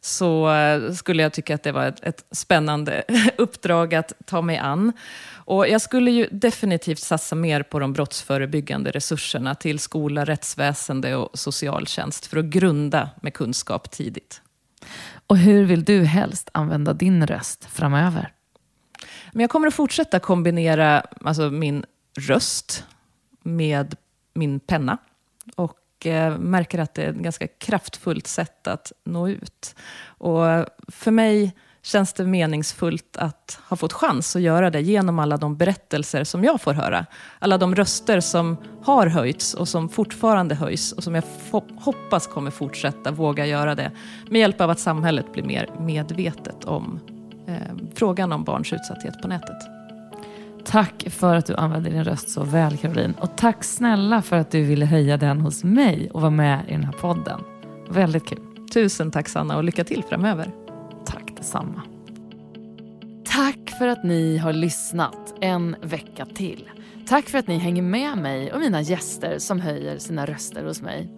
så eh, skulle jag tycka att det var ett, ett, spännande <laughs> uppdrag att ta mig an. Och jag skulle ju definitivt satsa mer på de brottsförebyggande resurserna till skola, rättsväsende och socialtjänst för att grunda med kunskap tidigt. Och hur vill du helst använda din röst framöver? Men jag kommer att fortsätta kombinera alltså, min röst med min penna. Och och eh, märker att det är ett ganska kraftfullt sätt att nå ut. Och för mig känns det meningsfullt att ha fått chans att göra det genom alla de berättelser som jag får höra. Alla de röster som har höjts och som fortfarande höjs och som jag hoppas kommer fortsätta våga göra det med hjälp av att samhället blir mer medvetet om eh, frågan om barns utsatthet på nätet. Tack för att du använde din röst så väl Caroline. Och tack snälla för att du ville höja den hos mig och vara med i den här podden. Väldigt kul. Tusen tack Sanna och lycka till framöver. Tack detsamma. Tack för att ni har lyssnat en vecka till. Tack för att ni hänger med mig och mina gäster som höjer sina röster hos mig.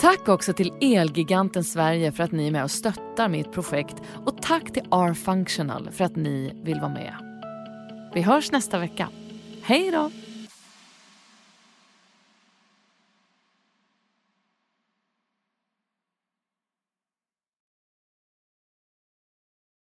Tack också till Elgiganten Sverige för att ni är med och stöttar mitt projekt och tack till R-Functional för att ni vill vara med. Vi hörs nästa vecka. Hej då!